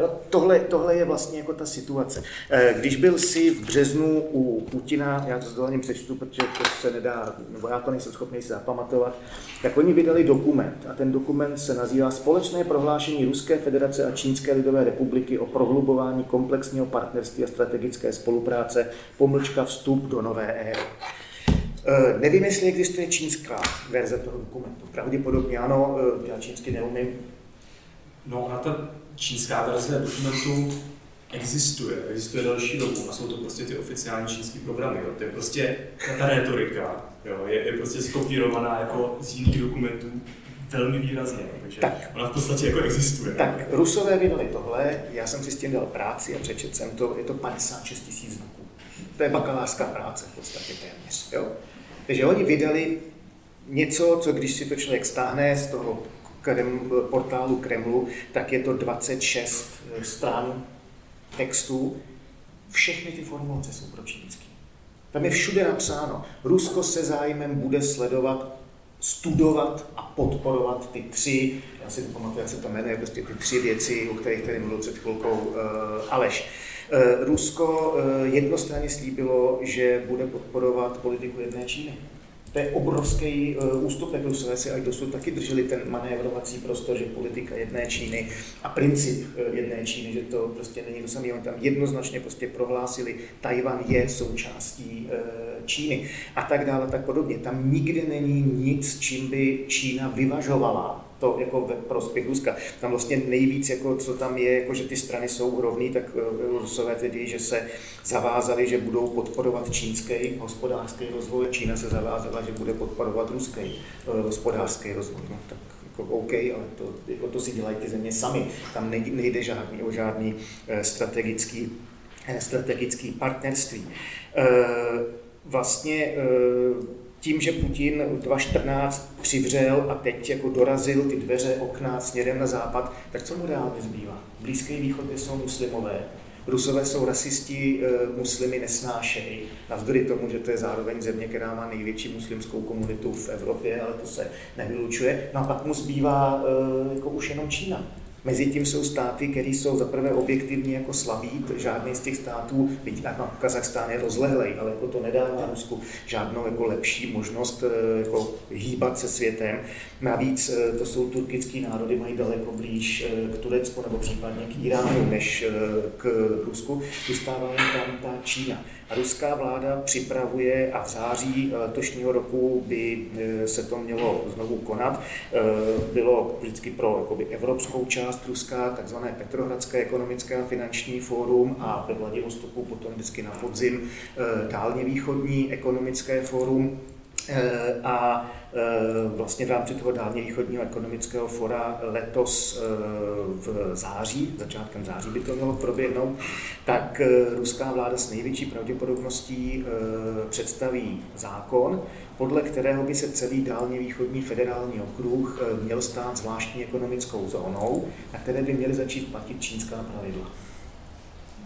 Jo, tohle, tohle je vlastně jako ta situace. Eh, když byl si v březnu u Putina, já to s dovolením přečtu, protože to se nedá, nebo já to nejsem schopný si zapamatovat, tak oni vydali dokument a ten dokument se nazývá Společné prohlášení Ruské federace a Čínské lidové republiky o prohlubování komplexního partnerství a strategické spolupráce, pomlčka vstup do nové éry. Eh, nevím, jestli existuje čínská verze toho dokumentu. Pravděpodobně ano, eh, já čínsky neumím. No, na ta čínská verze dokumentu existuje, existuje další dobu a jsou to prostě ty oficiální čínské programy. Jo. To je prostě ta retorika, jo, je, je prostě skopírovaná jako z jiných dokumentů velmi výrazně, takže tak, ona v podstatě jako existuje. Tak, Rusové vydali tohle, já jsem si s tím dal práci a přečetl jsem to, je to 56 tisíc znaků. To je bakalářská práce v podstatě téměř. Jo? Takže oni vydali něco, co když si to člověk stáhne z toho Krem, portálu Kremlu, tak je to 26 eh, stran textů. Všechny ty formulace jsou pro čínský. Tam je všude napsáno, Rusko se zájmem bude sledovat, studovat a podporovat ty tři, já si to pamatuju, jak se to jmenuje, prostě ty tři věci, o kterých tady mluvil před chvilkou uh, Aleš. Uh, Rusko jednostranně slíbilo, že bude podporovat politiku jedné Číny. To je obrovský uh, ústupek. Rusové si až dosud taky drželi ten manévrovací prostor, že politika jedné Číny a princip uh, jedné Číny, že to prostě není to samé. Oni tam jednoznačně prostě prohlásili, Tajvan je součástí uh, Číny a tak dále, tak podobně. Tam nikdy není nic, čím by Čína vyvažovala to jako ve prospěch Ruska. Tam vlastně nejvíc, jako, co tam je, jako, že ty strany jsou rovný, tak uh, Rusové tedy, že se zavázali, že budou podporovat čínský hospodářský rozvoj. Čína se zavázala, že bude podporovat ruský uh, hospodářský rozvoj. No, tak jako OK, ale to, jako to si dělají ty země sami. Tam nejde, žádný, o žádný uh, strategický, strategický partnerství. Vlastně tím, že Putin 2014 přivřel a teď jako dorazil ty dveře, okna směrem na západ, tak co mu dál nezbývá? Blízký východ jsou muslimové, Rusové jsou rasisti, eh, muslimy nesnášejí, navzdory tomu, že to je zároveň země, která má největší muslimskou komunitu v Evropě, ale to se nevylučuje. No a pak mu zbývá eh, jako už jenom Čína. Mezi tím jsou státy, které jsou zaprvé objektivně jako slabý, žádný z těch států, byť no, Kazachstán je rozlehlej, ale jako to nedává Rusku žádnou jako lepší možnost eh, jako hýbat se světem. Navíc eh, to jsou turkický národy, mají daleko blíž eh, k Turecku nebo případně k Iránu než k Rusku. Dostává jim tam ta Čína. A ruská vláda připravuje a v září letošního roku by se to mělo znovu konat. Bylo vždycky pro jakoby, evropskou část Ruska, takzvané Petrohradské ekonomické a finanční fórum a ve Vladivostoku potom vždycky na podzim eh, dálně východní ekonomické fórum. Eh, a eh, vlastně v rámci toho dálně východního ekonomického fora letos v září, začátkem září by to mělo proběhnout, tak ruská vláda s největší pravděpodobností představí zákon, podle kterého by se celý dálně východní federální okruh eh, měl stát zvláštní ekonomickou zónou, na které by měly začít platit čínská pravidla.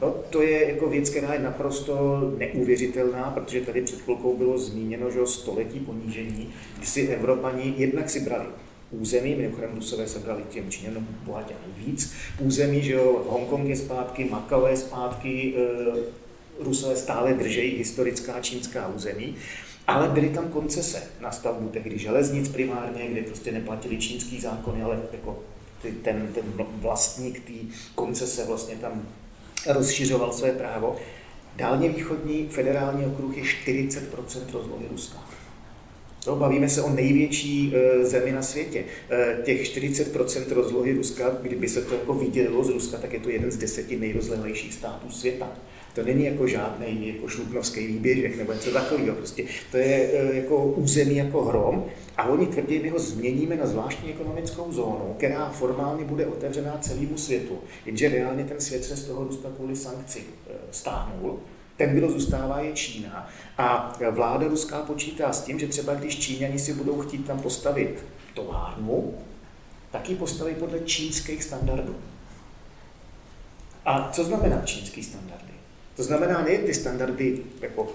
No, to je jako věc, která je naprosto neuvěřitelná, protože tady před chvilkou bylo zmíněno, že století ponížení, kdy si Evropani jednak si brali území, mimochodem Rusové se brali těm Číňanům bohatě nejvíc, území, že jo, Hongkong je zpátky, Makao je zpátky, e, Rusové stále držejí historická čínská území ale byly tam koncese na stavbu tehdy železnic primárně, kde prostě neplatili čínský zákony, ale jako ten, ten vlastník té koncese vlastně tam rozšiřoval své právo. Dálně východní federální okruh je 40% rozlohy Ruska. To bavíme se o největší e, zemi na světě. E, těch 40% rozlohy Ruska, kdyby se to jako vydělilo z Ruska, tak je to jeden z deseti nejrozlehlejších států světa. To není jako žádný jako šlupnovský výběžek nebo něco takového. Prostě to je e, jako území jako hrom a oni tvrdí, my ho změníme na zvláštní ekonomickou zónu, která formálně bude otevřená celému světu. Jenže reálně ten svět se z toho Ruska kvůli sankci e, stáhnul. Ten, kdo zůstává, je Čína. A vláda ruská počítá s tím, že třeba když Číňani si budou chtít tam postavit továrnu, tak ji postaví podle čínských standardů. A co znamená čínský standardy? To znamená nejen ty standardy jako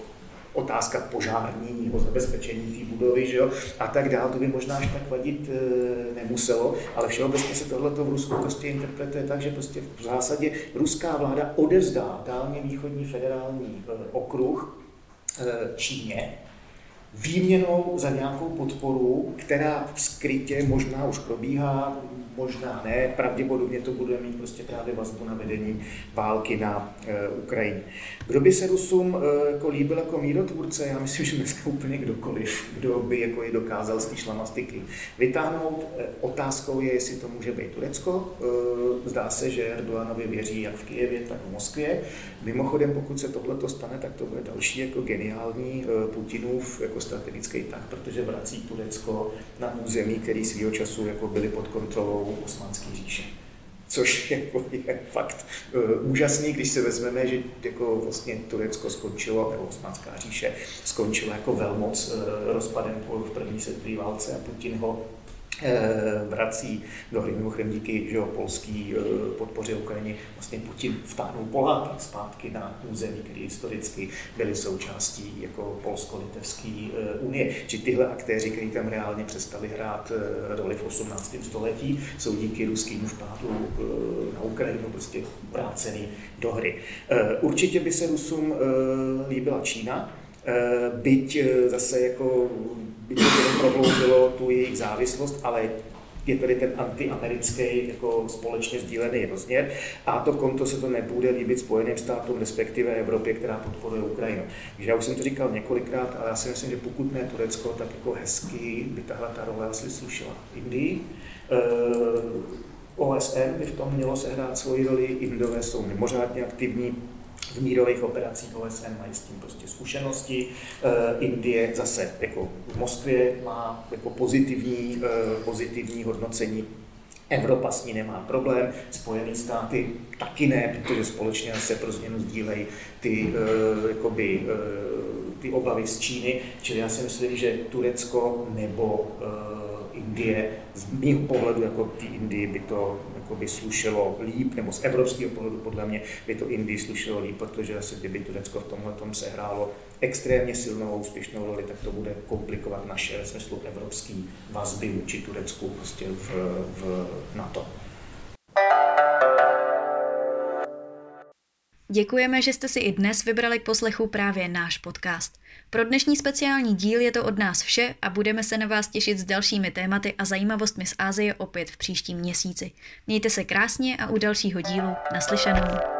otázka požárního zabezpečení té budovy že jo, a tak dále, to by možná až tak vadit e, nemuselo, ale všeobecně se tohle v Rusku prostě interpretuje tak, že prostě v zásadě ruská vláda odevzdá dálně východní federální e, okruh e, Číně výměnou za nějakou podporu, která skrytě možná už probíhá, možná ne, pravděpodobně to bude mít prostě právě vazbu na vedení války na e, Ukrajině. Kdo by se Rusům e, jako líbil jako mírotvůrce? Já myslím, že dneska úplně kdokoliv, kdo by jako i dokázal z té šlamastiky vytáhnout. E, otázkou je, jestli to může být Turecko. E, zdá se, že Erdoganovi věří jak v Kijevě, tak v Moskvě. Mimochodem, pokud se tohle stane, tak to bude další jako geniální e, Putinův jako strategický tak, protože vrací Turecko na území, který svýho času jako byly pod kontrolou osmanské říše. Což jako je fakt uh, úžasný, když se vezmeme, že jako vlastně Turecko skončilo, nebo Osmanská říše skončila jako velmoc uh, rozpadem v první světové válce a Putin ho Eh, vrací do hry. Mimochodem díky že jo, polský eh, podpoře Ukrajině vlastně Putin vtáhnul Poláky zpátky na území, které historicky byly součástí jako polsko-litevské eh, unie. Či tyhle aktéři, kteří tam reálně přestali hrát roli v 18. století, jsou díky ruskému vpádu na Ukrajinu prostě vrácený do hry. Určitě by se Rusům líbila Čína, byť zase jako by to jenom prohloubilo tu jejich závislost, ale je tady ten antiamerický jako společně sdílený rozměr a to konto se to nebude líbit Spojeným státům, respektive Evropě, která podporuje Ukrajinu. Takže já už jsem to říkal několikrát, ale já si myslím, že pokud ne Turecko, tak jako hezky by tahle ta role asi slušela Indii. Eh, OSN by v tom mělo sehrát svoji roli, Indové jsou mimořádně aktivní, v mírových operacích OSN mají s tím prostě zkušenosti. Eh, Indie zase jako v Moskvě má jako pozitivní, eh, pozitivní hodnocení Evropa s ní nemá problém, Spojené státy taky ne, protože společně se pro změnu sdílejí ty, uh, jakoby, ty obavy z Číny. Čili já si myslím, že Turecko nebo Indie, z mého pohledu jako ty Indie by to by slušelo líp, nebo z evropského pohledu podle mě by to Indii slušelo líp, protože asi kdyby Turecko v tomhle tom sehrálo extrémně silnou úspěšnou roli, tak to bude komplikovat naše ve smyslu evropský vazby vůči Turecku prostě v, v NATO. Děkujeme, že jste si i dnes vybrali k poslechu právě náš podcast. Pro dnešní speciální díl je to od nás vše a budeme se na vás těšit s dalšími tématy a zajímavostmi z Ázie opět v příštím měsíci. Mějte se krásně a u dalšího dílu naslyšenou.